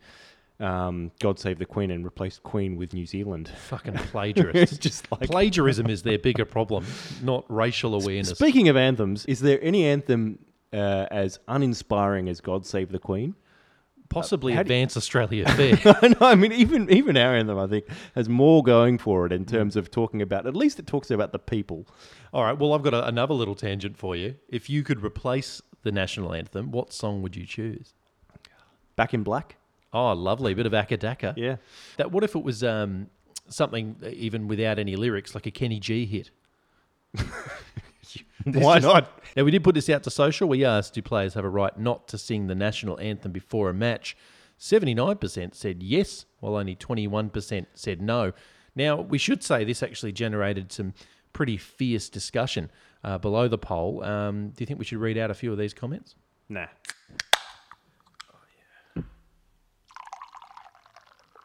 um, "God Save the Queen" and replaced Queen with New Zealand. Fucking plagiarists. just like. Plagiarism is their bigger problem, not racial awareness. Speaking of anthems, is there any anthem uh, as uninspiring as "God Save the Queen"? Possibly how do you- advance Australia fair. no, I mean even even our anthem, I think, has more going for it in terms of talking about. At least it talks about the people. All right, well, I've got a, another little tangent for you. If you could replace the national anthem, what song would you choose? Back in Black. Oh, lovely. bit of Acca Dacca. Yeah. That what if it was um, something even without any lyrics, like a Kenny G hit? Why not? Now we did put this out to social. We asked, do players have a right not to sing the national anthem before a match? Seventy-nine percent said yes, while only twenty-one percent said no. Now we should say this actually generated some pretty fierce discussion uh, below the poll. Um, do you think we should read out a few of these comments? Nah.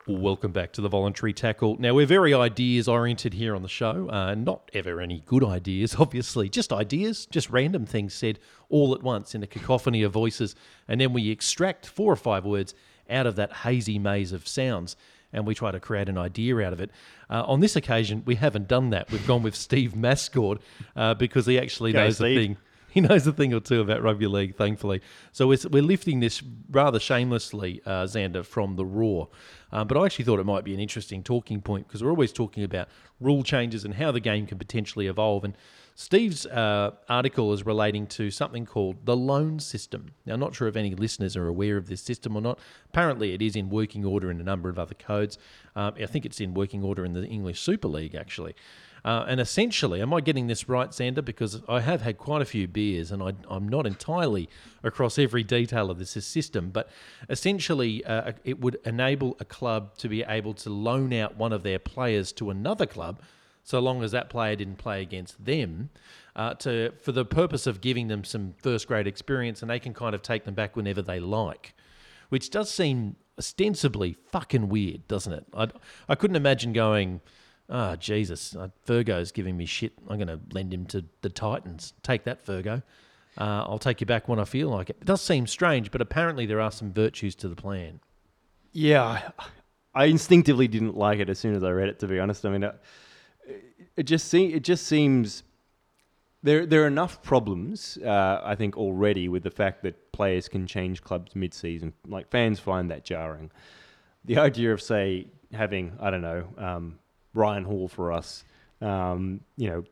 Welcome back to the voluntary tackle. Now, we're very ideas oriented here on the show. Uh, not ever any good ideas, obviously. Just ideas, just random things said all at once in a cacophony of voices. And then we extract four or five words out of that hazy maze of sounds and we try to create an idea out of it. Uh, on this occasion, we haven't done that. We've gone with Steve Mascord uh, because he actually Go, knows the Steve. thing. He knows a thing or two about rugby league, thankfully. So we're, we're lifting this rather shamelessly, uh, Xander, from the raw. Um, but I actually thought it might be an interesting talking point because we're always talking about rule changes and how the game can potentially evolve. And Steve's uh, article is relating to something called the loan system. Now, I'm not sure if any listeners are aware of this system or not. Apparently, it is in working order in a number of other codes. Um, I think it's in working order in the English Super League, actually. Uh, and essentially, am I getting this right, Xander? Because I have had quite a few beers and I, I'm not entirely across every detail of this system, but essentially, uh, it would enable a club to be able to loan out one of their players to another club so long as that player didn't play against them, uh, to for the purpose of giving them some first grade experience, and they can kind of take them back whenever they like, which does seem ostensibly fucking weird, doesn't it? I I couldn't imagine going. Ah, Jesus, uh, Fergo's giving me shit. I'm going to lend him to the Titans. Take that, Fergo. Uh, I'll take you back when I feel like it. It does seem strange, but apparently there are some virtues to the plan. Yeah, I, instinctively didn't like it as soon as I read it. To be honest, I mean, uh, it just se- it just seems there there are enough problems. Uh, I think already with the fact that players can change clubs mid-season. Like fans find that jarring. The idea of say having I don't know um, Ryan Hall for us. Um, you know,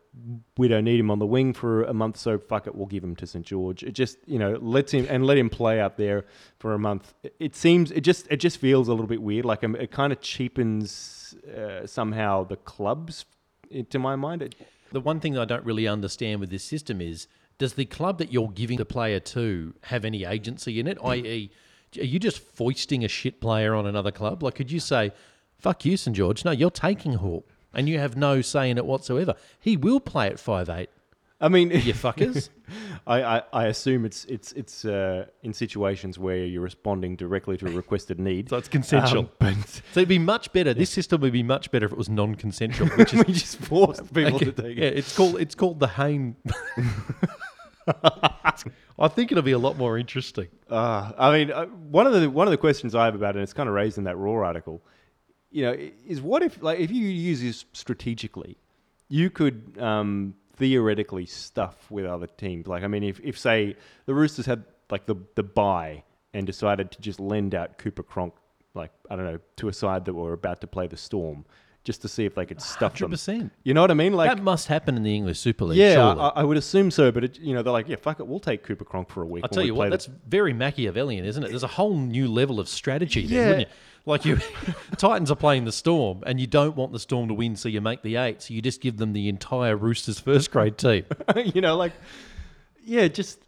we don't need him on the wing for a month, so fuck it, we'll give him to St George. It just, you know, lets him and let him play out there for a month. It- seems, it just, it just feels a little bit weird. Like um, it kind of cheapens uh, somehow the clubs, to my mind. It, The one thing I don't really understand with this system is does the club that you're giving the player to have any agency in it? I.e., are you just foisting a shit player on another club? Like, could you say, fuck you, St. George? No, you're taking Hall and you have no say in it whatsoever. He will play at five eight. I mean, you fuckers. I, I, I assume it's it's it's uh, in situations where you're responding directly to a requested need. So it's consensual. Um, but so it'd be much better. This system would be much better if it was non consensual, which is we just force people Okay, to take yeah, it's called it's called the Hayne. I think it'll be a lot more interesting. Uh, I mean, uh, one of the one of the questions I have about it, and it's kind of raised in that Raw article, you know, is what if like if you use this strategically, you could um, theoretically stuff with other teams. Like, I mean, if, if say the Roosters had like the the bye and decided to just lend out Cooper Cronk, like I don't know, to a side that were about to play the Storm, just to see if they could stuff them. 100%. You know what I mean? Like, that must happen in the English Super League. yeah. I, I would assume so. But it, you know, they're like, yeah, fuck it, we'll take Cooper Cronk for a week. I'll tell you what, the- that's very Machiavellian, isn't it? There's a whole new level of strategy there, Yeah. wouldn't you? Like you, Titans are playing the Storm, and you don't want the Storm to win, so you make the eight. So you just give them the entire Roosters first grade team. you know, like, yeah, just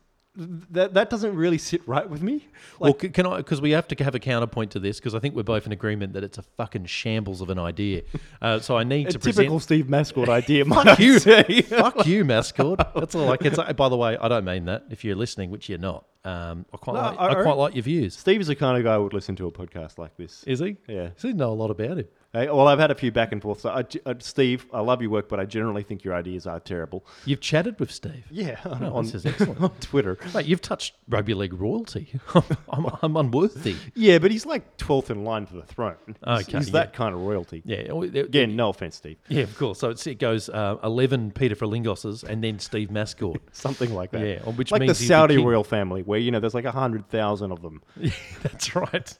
that that doesn't really sit right with me. well, c- can I? Because we have to have a counterpoint to this, because I think we're both in agreement that it's a fucking shambles of an idea. Uh, so I need to typical present. Steve Mascord idea. Fuck you, fuck you, mascot. That's all I can say. By the way, I don't mean that. If you're listening, which you're not, um, I quite No, like, I- I, quite like your views. Steve is the kind of guy who would listen to a podcast like this. Is he? Yeah. You know a lot about him. Hey, well, I've had a few back and forth. So, I, uh, Steve, I love your work, but I generally think your ideas are terrible. You've chatted with Steve. Yeah, on, Oh, on, this is excellent. on Twitter. Mate, you've touched rugby league royalty. I'm, I'm unworthy. Yeah, but he's like twelfth in line for the throne. Okay, he's yeah. that kind of royalty. Yeah. oh, Again, no offense, Steve. Yeah, of course. So it's, it goes uh, 11 Peter Frilingoses and then Steve Mascord. Something like that. Yeah, which like the means he'd Saudi king. royal family, where you know there's like a hundred thousand of them. Yeah, That's right.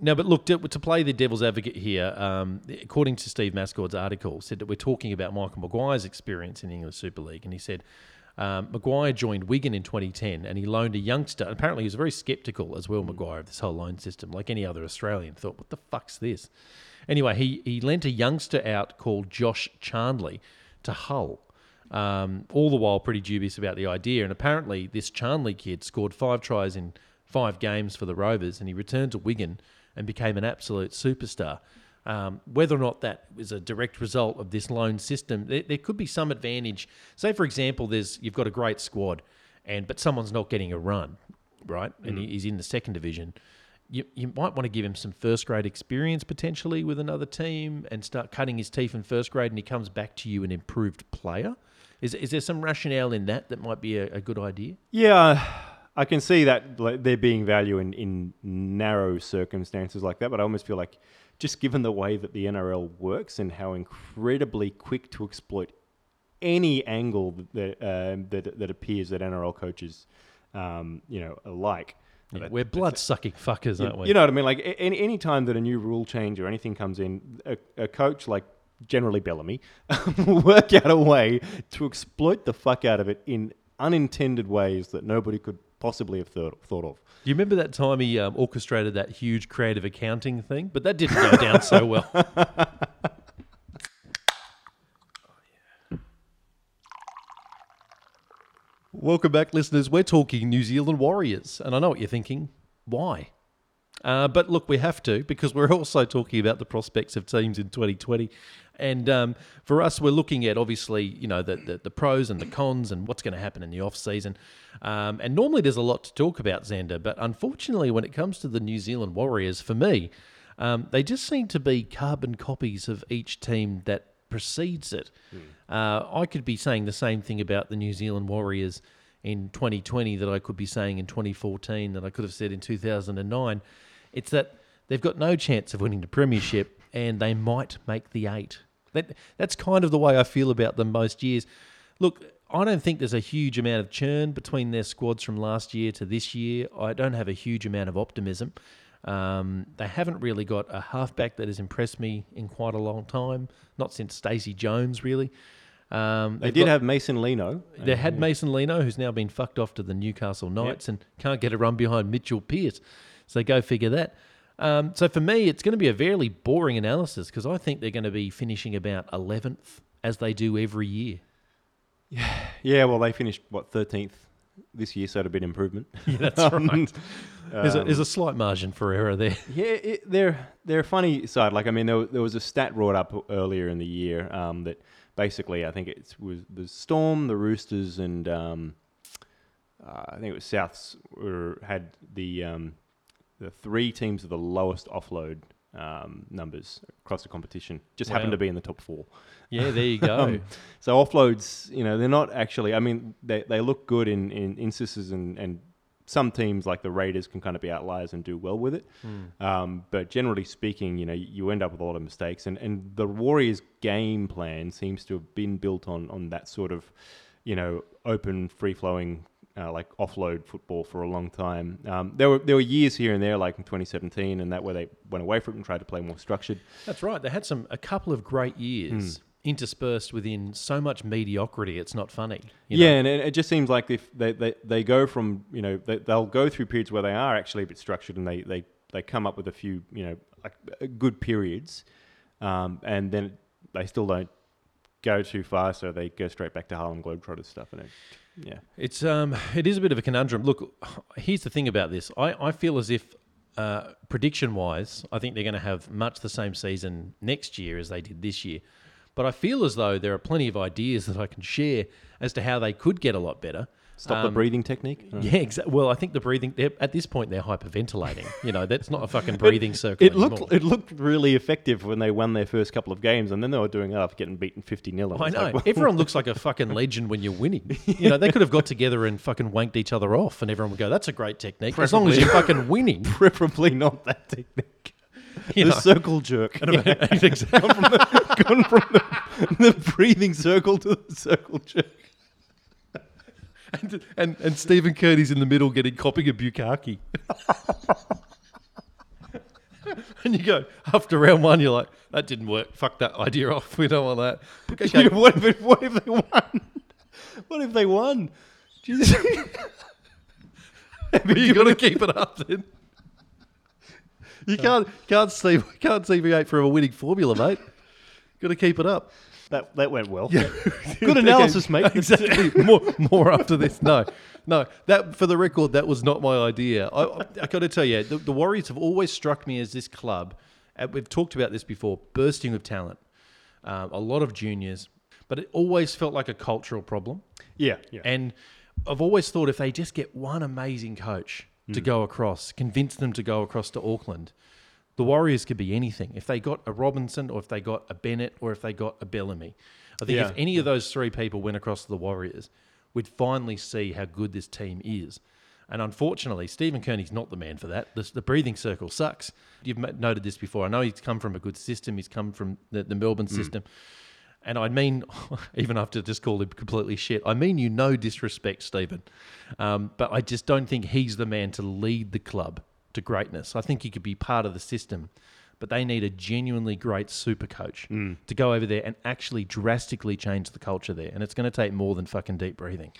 now, but look, to, to play the devil's advocate here, um, according to Steve Mascord's article, said that we're talking about Michael Maguire's experience in the English Super League. And he said um, Maguire joined Wigan in 2010 and he loaned a youngster. Apparently, he was very sceptical as well, Maguire, of this whole loan system, like any other Australian. Thought, what the fuck's this? Anyway, he, he lent a youngster out called Josh Charnley to Hull. Um, all the while pretty dubious about the idea. And apparently, this Charnley kid scored five tries in five games for the Rovers, and he returned to Wigan and became an absolute superstar. Um, whether or not that is a direct result of this loan system, there, there could be some advantage. Say, for example, there's you've got a great squad, and but someone's not getting a run, right? And he's in the second division. You, you might want to give him some first grade experience potentially with another team and start cutting his teeth in first grade, and he comes back to you an improved player. Is, is there some rationale in that that might be a, a good idea? Yeah, I can see that like, there being value in, in narrow circumstances like that, but I almost feel like just given the way that the NRL works and how incredibly quick to exploit any angle that um, that, that appears that NRL coaches, um, you know, alike. Yeah, we're blood sucking fuckers, aren't we? You know what I mean? Like any any time that a new rule change or anything comes in, a, a coach like generally Bellamy will work out a way to exploit the fuck out of it in unintended ways that nobody could possibly have thought, thought of. Do you remember that time he um, orchestrated that huge creative accounting thing? But that didn't go down so well. Welcome back, listeners. We're talking New Zealand Warriors. And I know what you're thinking. Why? Uh, but look, we have to because we're also talking about the prospects of teams in 2020. And um, for us, we're looking at obviously, you know, the, the, the pros and the cons and what's going to happen in the off season. Um, and normally there's a lot to talk about, Xander. But unfortunately, when it comes to the New Zealand Warriors, for me, um, they just seem to be carbon copies of each team that precedes it. Uh, I could be saying the same thing about the New Zealand Warriors in 2020 that I could be saying in 2014 that I could have said in 2009. It's that they've got no chance of winning the premiership and they might make the eight. That that's kind of the way I feel about them most years. Look, I don't think there's a huge amount of churn between their squads from last year to this year. I don't have a huge amount of optimism. Um, they haven't really got a halfback that has impressed me in quite a long time, not since Stacey Jones, really. Um, They did got- have Mason Lino. they had Mason Lino, who's now been fucked off to the Newcastle Knights and can't get a run behind Mitchell Pearce. So go figure that. Um, so for me, it's going to be a fairly boring analysis because I think they're going to be finishing about 11th as they do every year. Yeah, yeah. well, they finished what thirteenth this year, so it'd been improvement. Yeah, that's right. there's, a, there's a slight margin for error there. Yeah, it, they're they're a funny side. Like I mean, there, there was a stat brought up earlier in the year um, that basically I think it was the Storm, the Roosters, and um, uh, I think it was Souths were, had the um, the three teams with the lowest offload um, numbers across the competition. Just happened Wow. to be in the top four. Yeah, there you go. Um, so offloads, you know, they're not actually. I mean, they they look good in in instances, and and some teams like the Raiders can kind of be outliers and do well with it. Um, but generally speaking, you know, you end up with a lot of mistakes, and and the Warriors' game plan seems to have been built on on that sort of, you know, open, free flowing. Uh, like offload football for a long time. Um, there were there were years here and there, like in 2017, and that where they went away from it and tried to play more structured. That's right. They had some a couple of great years interspersed within so much mediocrity. It's not funny. you know? yeah, and it, it just seems like if they, they, they go from you know they, they'll go through periods where they are actually a bit structured and they, they, they come up with a few you know like uh, good periods, um, and then they still don't go too far, so they go straight back to Harlem Globetrotters stuff, and it, yeah, It's um, it is a bit of a conundrum. Look, here's the thing about this. I, I feel as if uh, prediction wise, I think they're going to have much the same season next year as they did this year. But I feel as though there are plenty of ideas that I can share as to how they could get a lot better. Stop the Um, breathing technique. Yeah, exactly. Well, I think the breathing at this point they're hyperventilating. You know, that's not a fucking breathing circle. It anymore. looked it looked really effective when they won their first couple of games, and then they were doing it after getting beaten fifty 0 I know. Everyone looks like a fucking legend when you're winning. You know, they could have got together and fucking wanked each other off, and everyone would go, "That's a great technique." As long as you're fucking winning, Preferably not that technique. you the know. circle jerk. exactly. Gone from the, the breathing circle to the circle jerk. And, and and Stephen Kearney's in the middle getting copying a bukkake. and you go after round one, you're like, "That didn't work. Fuck that idea off. We don't want that." Okay. what, if what if they won? What if they won? Jesus. but you got to keep it up then. You can't can't see can't see V8 from a winning formula, mate. Got to keep it up. That, that went well. Yeah. Good analysis, mate. Exactly. more, more after this. No, no. That for the record, that was not my idea. I, I, got to tell you, the, the Warriors have always struck me as this club. uh, we've talked about this before, bursting with talent. Um, a lot of juniors, but it always felt like a cultural problem. Yeah, yeah. And I've always thought if they just get one amazing coach to go across, convince them to go across to Auckland, the Warriors could be anything. If they got a Robinson, or if they got a Bennett, or if they got a Bellamy, I think Yeah. if any of those three people went across to the Warriors, we'd finally see how good this team is. And unfortunately, Stephen Kearney's not the man for that. The, the breathing circle sucks. You've noted this before. I know he's come from a good system. He's come from the, the Melbourne system. And I mean, even after just called him completely shit, I mean you no disrespect, Stephen. Um, but I just don't think he's the man to lead the club to greatness. I think he could be part of the system, but they need a genuinely great super coach to go over there and actually drastically change the culture there. And it's going to take more than fucking deep breathing.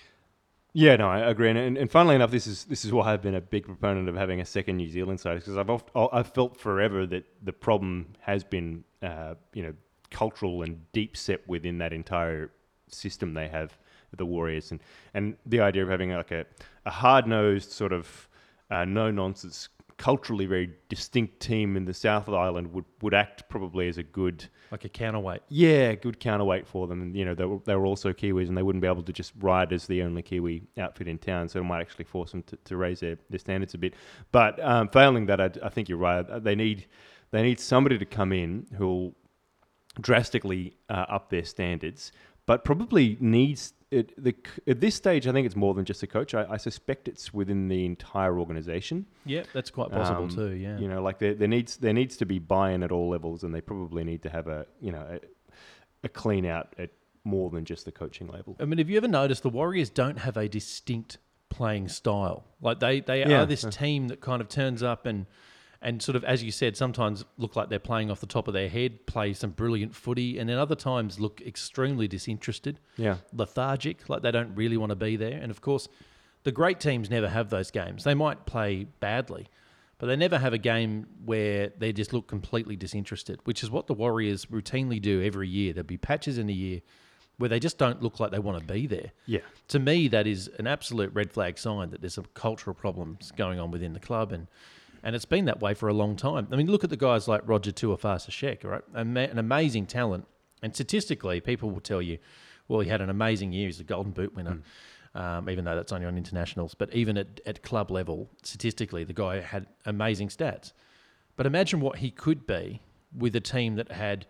Yeah, no, I agree. And, and funnily enough, this is this is why I've been a big proponent of having a second New Zealand side because I've oft, I've felt forever that the problem has been uh, you know cultural and deep set within that entire system they have. the Warriors, and and the idea of having like a, a hard nosed sort of uh, no nonsense, culturally very distinct team in the south of the island would would act probably as a good like a counterweight. yeah, good counterweight for them. And, you know, they were, they were also Kiwis and they wouldn't be able to just ride as the only Kiwi outfit in town. So it might actually force them to, to raise their, their standards a bit. But um, failing that, I, I think you're right. They need, they need somebody to come in who'll drastically uh, up their standards, but probably needs. It, the, at this stage, I think it's more than just a coach. I, I suspect it's within the entire organization. Yeah, that's quite possible Um, too. Yeah. You know, like there, there needs there needs to be buy-in at all levels, and they probably need to have a you know a, a clean out at more than just the coaching level. I mean, have you ever noticed the Warriors don't have a distinct playing style? Like they, they Yeah. are this team that kind of turns up and and sort of, as you said, sometimes look like they're playing off the top of their head, play some brilliant footy, and then other times look extremely disinterested, Yeah, lethargic, like they don't really want to be there. And of course, the great teams never have those games. They might play badly, but they never have a game where they just look completely disinterested, which is what the Warriors routinely do every year. There'll be patches in the year where they just don't look like they want to be there. yeah, To me, that is an absolute red flag sign that there's some cultural problems going on within the club, and and it's been that way for a long time. I mean, look at the guys like Roger Tuivasa-Sheck, right? An amazing talent, and statistically, people will tell you, well, he had an amazing year. He's a Golden Boot winner. Um, even though that's only on internationals, but even at, at club level, statistically, the guy had amazing stats. But imagine what he could be with a team that had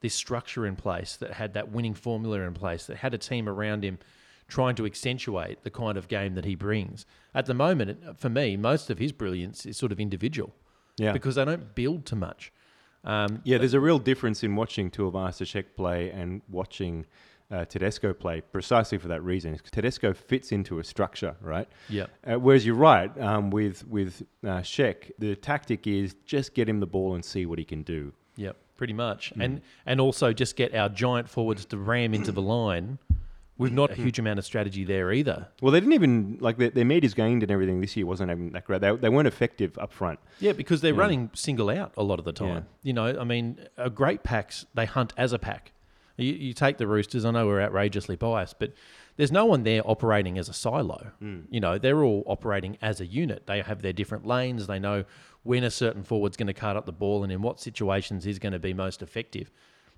this structure in place, that had that winning formula in place, that had a team around him trying to accentuate the kind of game that he brings. At the moment, it- for me, most of his brilliance is sort of individual yeah. because they don't build too much. Um, yeah, there's a real difference in watching Tuivasa-Sheck play and watching uh, Tedesco play, precisely for that reason. Tedesco fits into a structure, right? yeah. Uh, whereas you're right um, with with uh, Sheck, the tactic is just get him the ball and see what he can do. Yep, pretty much. And and also just get our giant forwards to ram into the line with not a mm-hmm. huge amount of strategy there either. Well, they didn't even like their, their meters gained and everything this year wasn't even that great. They, they weren't effective up front. Yeah, because they're running single out a lot of the time. Yeah. You know, I mean, a great packs they hunt as a pack. You, you take the Roosters. I know we're outrageously biased, but there's no one there operating as a silo. Mm. You know, they're all operating as a unit. They have their different lanes. They know when a certain forward's going to cut up the ball and in what situations is going to be most effective.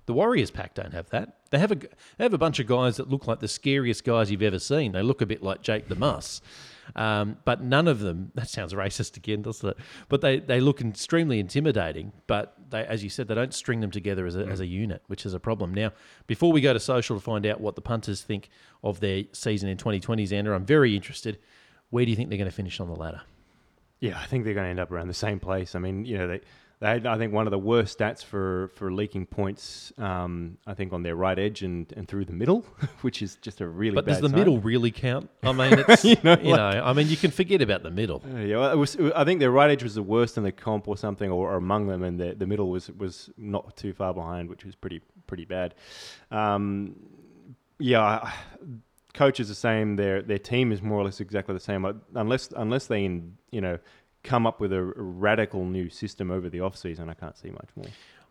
The Warriors pack don't have that. They have a they have a bunch of guys that look like the scariest guys you've ever seen. They look a bit like Jake the Muss. Um, but none of them, that sounds racist again, doesn't it? But they, they look extremely intimidating. But they, as you said, they don't string them together as a, as a unit, which is a problem. Now, before we go to social to find out what the punters think of their season in 2020, Xander, I'm very interested. Where do you think they're going to finish on the ladder? Yeah, I think they're going to end up around the same place. I mean, you know, they they had I think one of the worst stats for for leaking points. Um, I think on their right edge and, and through the middle, which is just a really. But bad does the sign. middle really count? I mean, it's, you, know, know, I mean, you can forget about the middle. Uh, yeah, well, it was, I think their right edge was the worst in the comp or something, or, or among them, and the, the middle was was not too far behind, which was pretty pretty bad. Um, yeah, coach is the same. Their their team is more or less exactly the same, unless unless they in, you know come up with a radical new system over the off season. I can't see much more.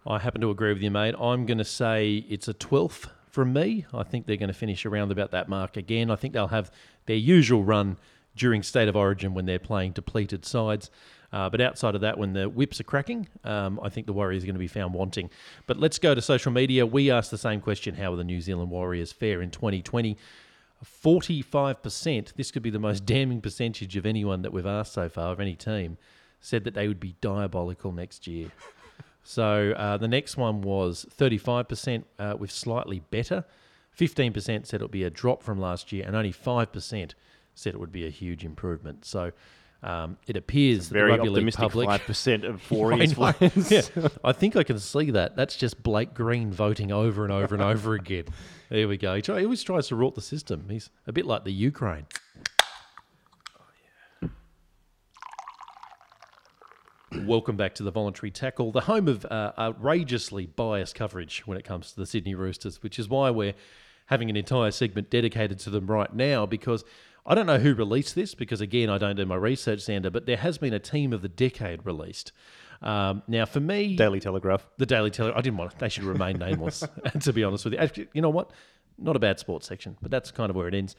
I happen to agree with you, mate. I'm going to say it's a 12th from me. I think they're going to finish around about that mark again. I think they'll have their usual run during State of Origin when they're playing depleted sides. Uh, but outside of that, when the whips are cracking, um, I think the Warriors are going to be found wanting. But let's go to social media. We asked the same question How will the New Zealand Warriors fare in 2020? 45%, this could be the most damning percentage of anyone that we've asked so far, of any team, said that they would be diabolical next year. So uh, the next one was 35% uh, with slightly better. 15% said it would be a drop from last year, and only 5% said it would be a huge improvement. So um, it appears that the Very rugby league optimistic public. five percent of I know. fans. Yeah, I think I can see that. That's just Blake Green voting over and over and over again. There we go. He, try, he always tries to rort the system. He's a bit like the Ukraine. Welcome back to the Voluntary Tackle, the home of uh, outrageously biased coverage when it comes to the Sydney Roosters, which is why we're having an entire segment dedicated to them right now because I don't know who released this because, again, I don't do my research, Xander, but there has been a Team of the Decade released. Um, now, for me, Daily Telegraph. the Daily Telegraph, I didn't want they should remain nameless, to be honest with you. Actually, you know what? Not a bad sports section, but that's kind of where it ends.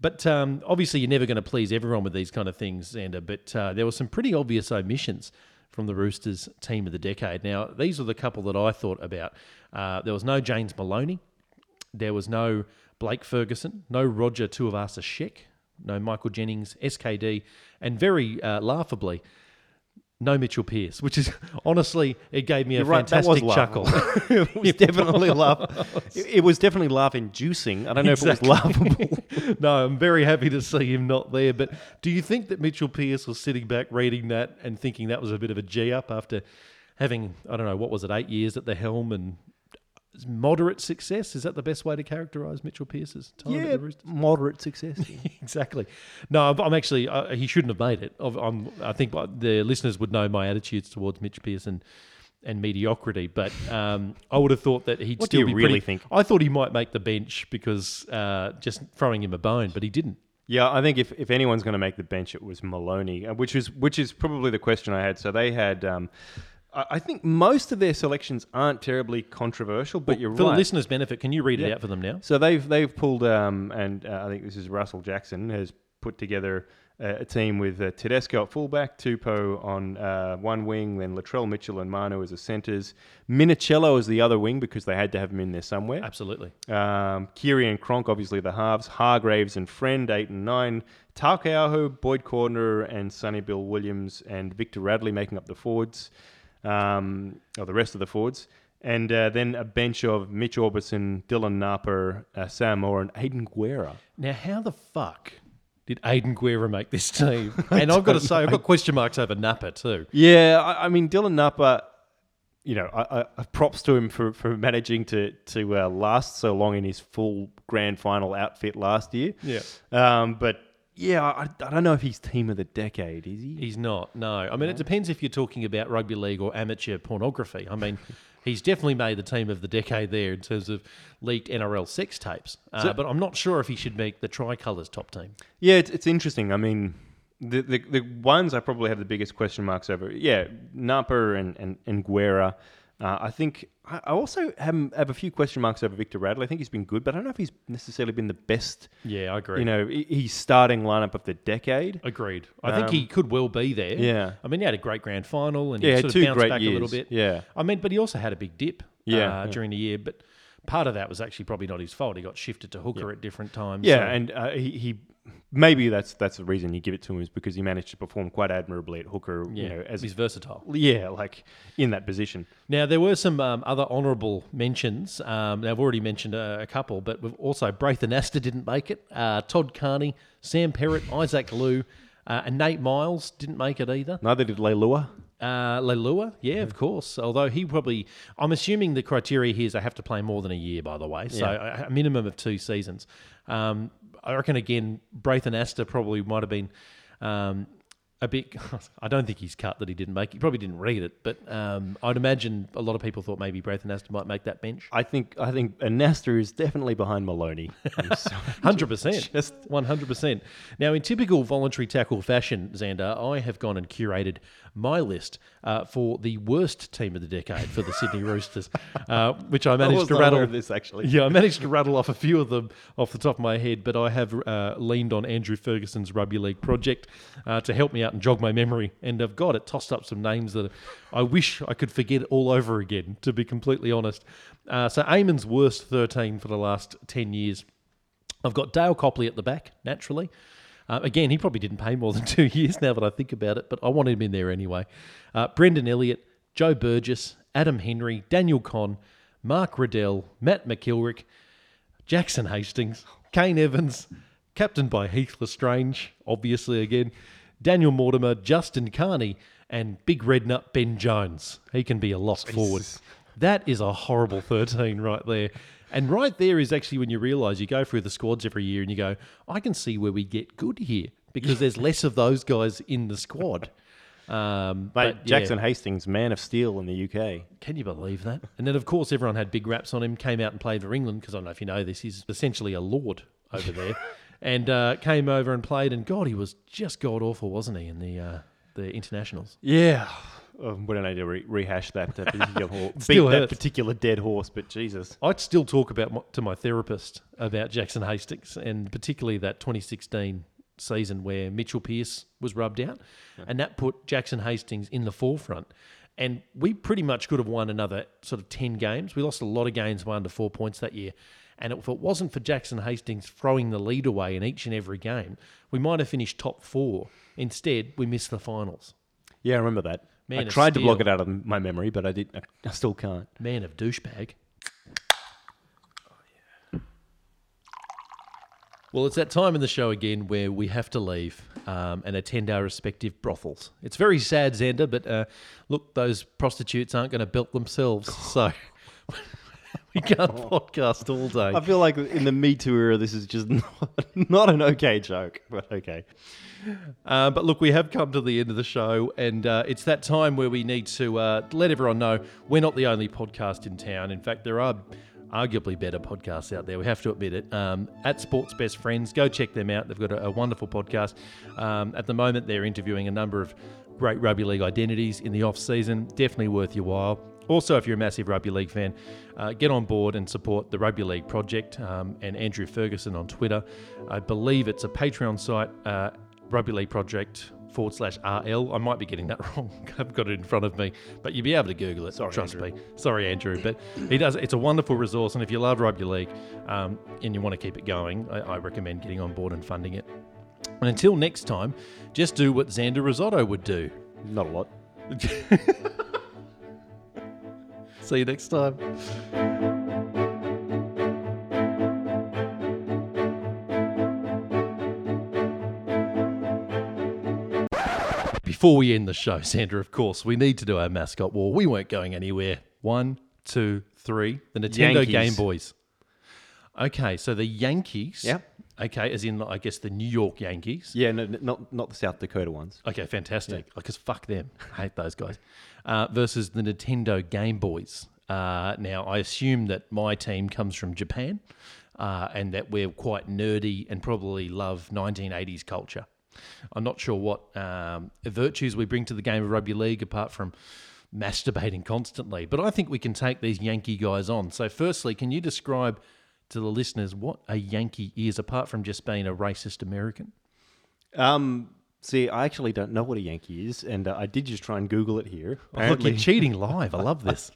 But um, obviously, you're never going to please everyone with these kind of things, Xander. But uh, there were some pretty obvious omissions from the Roosters team of the decade. Now, these are the couple that I thought about. Uh, there was no James Maloney. There was no Blake Ferguson, no Roger Tuivasa Sheck, no Michael Jennings, SKD, and very uh, laughably, no Mitchell Pearce, which is honestly, it gave me a You're right, that was fantastic chuckle. it was definitely laugh. It, it was definitely laugh-inducing. I don't know if it was laughable. no, I'm very happy to see him not there. But do you think that Mitchell Pearce was sitting back reading that and thinking that was a bit of a G up after having, I don't know, what was it, eight years at the helm and moderate success? Is that the best way to characterise Mitchell Pearce's time at yeah, the Roosters? moderate success. exactly. No, I'm- actually. Uh, he shouldn't have made it. I'm, I think the listeners would know my attitudes towards Mitch Pearson and mediocrity, but um, I would have thought that he'd What do still you be really pretty- think? I thought he might make the bench because uh, just throwing him a bone, but he didn't. Yeah, I think if, if anyone's going to make the bench, it was Maloney, uh, which is which is probably the question I had. So they had, um, I, think most of their selections aren't terribly controversial, but you're For right. For the listeners' benefit, can you read it out for them now? So they've they've pulled, um, and uh, I think this is Russell Jackson has put together a, a team with uh, Tedesco at fullback, Tupou on uh, one wing, then Latrell Mitchell and Manu as the centres, Minichiello as the other wing because they had to have him in there somewhere. Absolutely. Um, Keary and Cronk, obviously the halves. Hargreaves and Friend, eight and nine. Taukeiaho, Boyd Cordner, and Sonny Bill Williams and Victor Radley making up the forwards, um, or the rest of the forwards. And uh, then a bench of Mitch Aubusson, Dylan Napa, uh, Sam Moa, and Aidan Guerra. Now, how the fuck did Aidan Guerra make this team? and I've got to say, I've got question marks over Napa too. Yeah, I, I mean Dylan Napa. You know, I, I, props to him for, for managing to to uh, last so long in his full grand final outfit last year. Yeah. Um, but yeah, I, I don't know if he's team of the decade, is he? He's not. No, I mean it depends if you're talking about rugby league or amateur pornography. I mean, he's definitely made the team of the decade there in terms of leaked NRL sex tapes. Uh, So- but I'm not sure if he should make the tricolours top team. Yeah, it's, it's interesting. I mean, the, the the ones I probably have the biggest question marks over. Yeah, Napa and and, and Guerra. Uh, I think I also have, have a few question marks over Victor Radley. I think he's been good, but I don't know if he's necessarily been the best. Yeah, I agree. You know, he's starting lineup of the decade. Agreed. I think Um, he could well be there. Yeah. I mean, he had a great grand final and Yeah, he sort two of bounced great back a little bit. Yeah. I mean, but he also had a big dip Yeah, uh, yeah. during the year. But part of that was actually probably not his fault. He got shifted to hooker at different times. Yeah, so- and uh, he, he maybe that's that's the reason you give it to him is because he managed to perform quite admirably at hooker. yeah, You know, as he's versatile. yeah, like in that position. Now, there were some um, other honourable mentions. Um, now, I've already mentioned a, a couple, but we've also Braith Anasta didn't make it. Uh, Todd Carney, Sam Perrett, Isaac Liu, uh, and Nate Miles didn't make it either. Neither did Leilua. Uh, Leilua, yeah, of course. Although he probably, I'm assuming the criteria here is they have to play more than a year, by the way. So a, a minimum of two seasons. Um, I reckon again, Braith Anasta probably might have been um, a bit. I don't think he's cut that he didn't make. He probably didn't read it, but um, I'd imagine a lot of people thought maybe Braith Anasta might make that bench. I think I think Anasta is definitely behind Maloney. Hundred percent, Just- one hundred percent. Now, in typical voluntary tackle fashion, Xander, I have gone and curated my list uh, for the worst team of the decade for the Sydney Roosters, uh, which I managed was to rattle. this, actually. Yeah, I managed to rattle off a few of them off the top of my head, but I have uh, leaned on Andrew Ferguson's rugby league project uh, to help me out and jog my memory, and I've got it tossed up some names that I wish I could forget all over again. To be completely honest, uh, so Aimon's worst thirteen for the last ten years. I've got Dale Copley at the back, naturally. Uh, again, he probably didn't pay more than two years now that I think about it, but I wanted him in there anyway. Uh, Brendan Elliott, Joe Burgess, Adam Henry, Daniel Conn, Mark Riddell, Matt McKilrick, Jackson Hastings, Kane Evans, captained by Heath L'Estrange, obviously again, Daniel Mortimer, Justin Carney, and big red nut Ben Jones. He can be a lost forward. That is a horrible 13 right there. And right there is actually when you realise you go through the squads every year and you go, I can see where we get good here because there's less of those guys in the squad. Um, Mate, but yeah. Jackson Hastings, man of steel in the UK. Can you believe that? And then, of course, everyone had big raps on him, came out and played for England, because I don't know if you know this, he's essentially a lord over there. and uh, came over and played, and God, he was just god awful, wasn't he, in the, uh, the internationals? Yeah, um, we don't need to re- rehash that uh, particular horse, beat that particular dead horse. But Jesus, I'd still talk about my, to my therapist about Jackson Hastings and particularly that 2016 season where Mitchell Pearce was rubbed out, and that put Jackson Hastings in the forefront. And we pretty much could have won another sort of 10 games. We lost a lot of games by under four points that year. And if it wasn't for Jackson Hastings throwing the lead away in each and every game, we might have finished top four. Instead, we missed the finals. yeah, I remember that. Man I tried to block it out of my memory, but I did. I, I still can't. Man of douchebag. Well, it's that time in the show again where we have to leave um, and attend our respective brothels. It's very sad, Xander, but uh, look, those prostitutes aren't going to belt themselves, so we can't podcast all day. I feel like in the Me Too era, this is just not, not an okay joke, but okay. Uh, but look, we have come to the end of the show, and uh, it's that time where we need to uh, let everyone know we're not the only podcast in town. In fact, there are arguably better podcasts out there. We have to admit it. Um, at Sports Best Friends, go check them out. They've got a, a wonderful podcast. Um, at the moment, they're interviewing a number of great rugby league identities in the off season. Definitely worth your while. Also, if you're a massive rugby league fan, uh, get on board and support the Rugby League Project um, and Andrew Ferguson on Twitter. I believe it's a Patreon site, uh, Rugby League Project forward slash RL. I might be getting that wrong. I've got it in front of me, but you'll be able to Google it. Sorry, trust Andrew. me. Sorry, Andrew, but he does. It's a wonderful resource, and if you love rugby league um, and you want to keep it going, I, I recommend getting on board and funding it. And until next time, just do what Xander Risotto would do. Not a lot. See you next time. Before we end the show, Xander, of course, we need to do our mascot war. We weren't going anywhere. One, two, three. The Nintendo Yankees. Game Boys. Okay, so the Yankees. Yep. Okay, as in, I guess, the New York Yankees. Yeah, no, no, not not the South Dakota ones. Okay, fantastic. Because fuck them. I hate those guys. Uh, versus the Nintendo Game Boys. Uh, now, I assume that my team comes from Japan uh, and that we're quite nerdy and probably love 1980s culture. I'm not sure what um, virtues we bring to the game of rugby league apart from masturbating constantly, but I think we can take these Yankee guys on. So, firstly, can you describe to the listeners what a Yankee is apart from just being a racist American? Um, see, I actually don't know what a Yankee is, and uh, I did just try and Google it here. Oh, look, you're cheating live. I love this.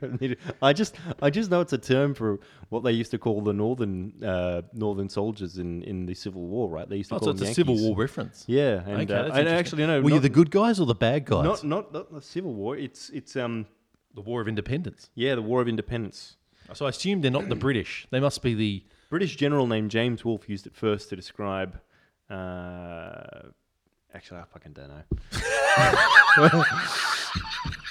I just, I just know it's a term for what they used to call the northern, uh, northern soldiers in, in the Civil War, right? They used to Oh, call so it's a Civil War reference. Yeah, and Okay, uh, I actually no. Were you the good guys or the bad guys? Not, not, not the Civil War. It's, it's um, the War of Independence. yeah, the War of Independence. So I assume they're not the British. They must be the. British general named James Wolfe used it first to describe. Uh, actually, I fucking don't know.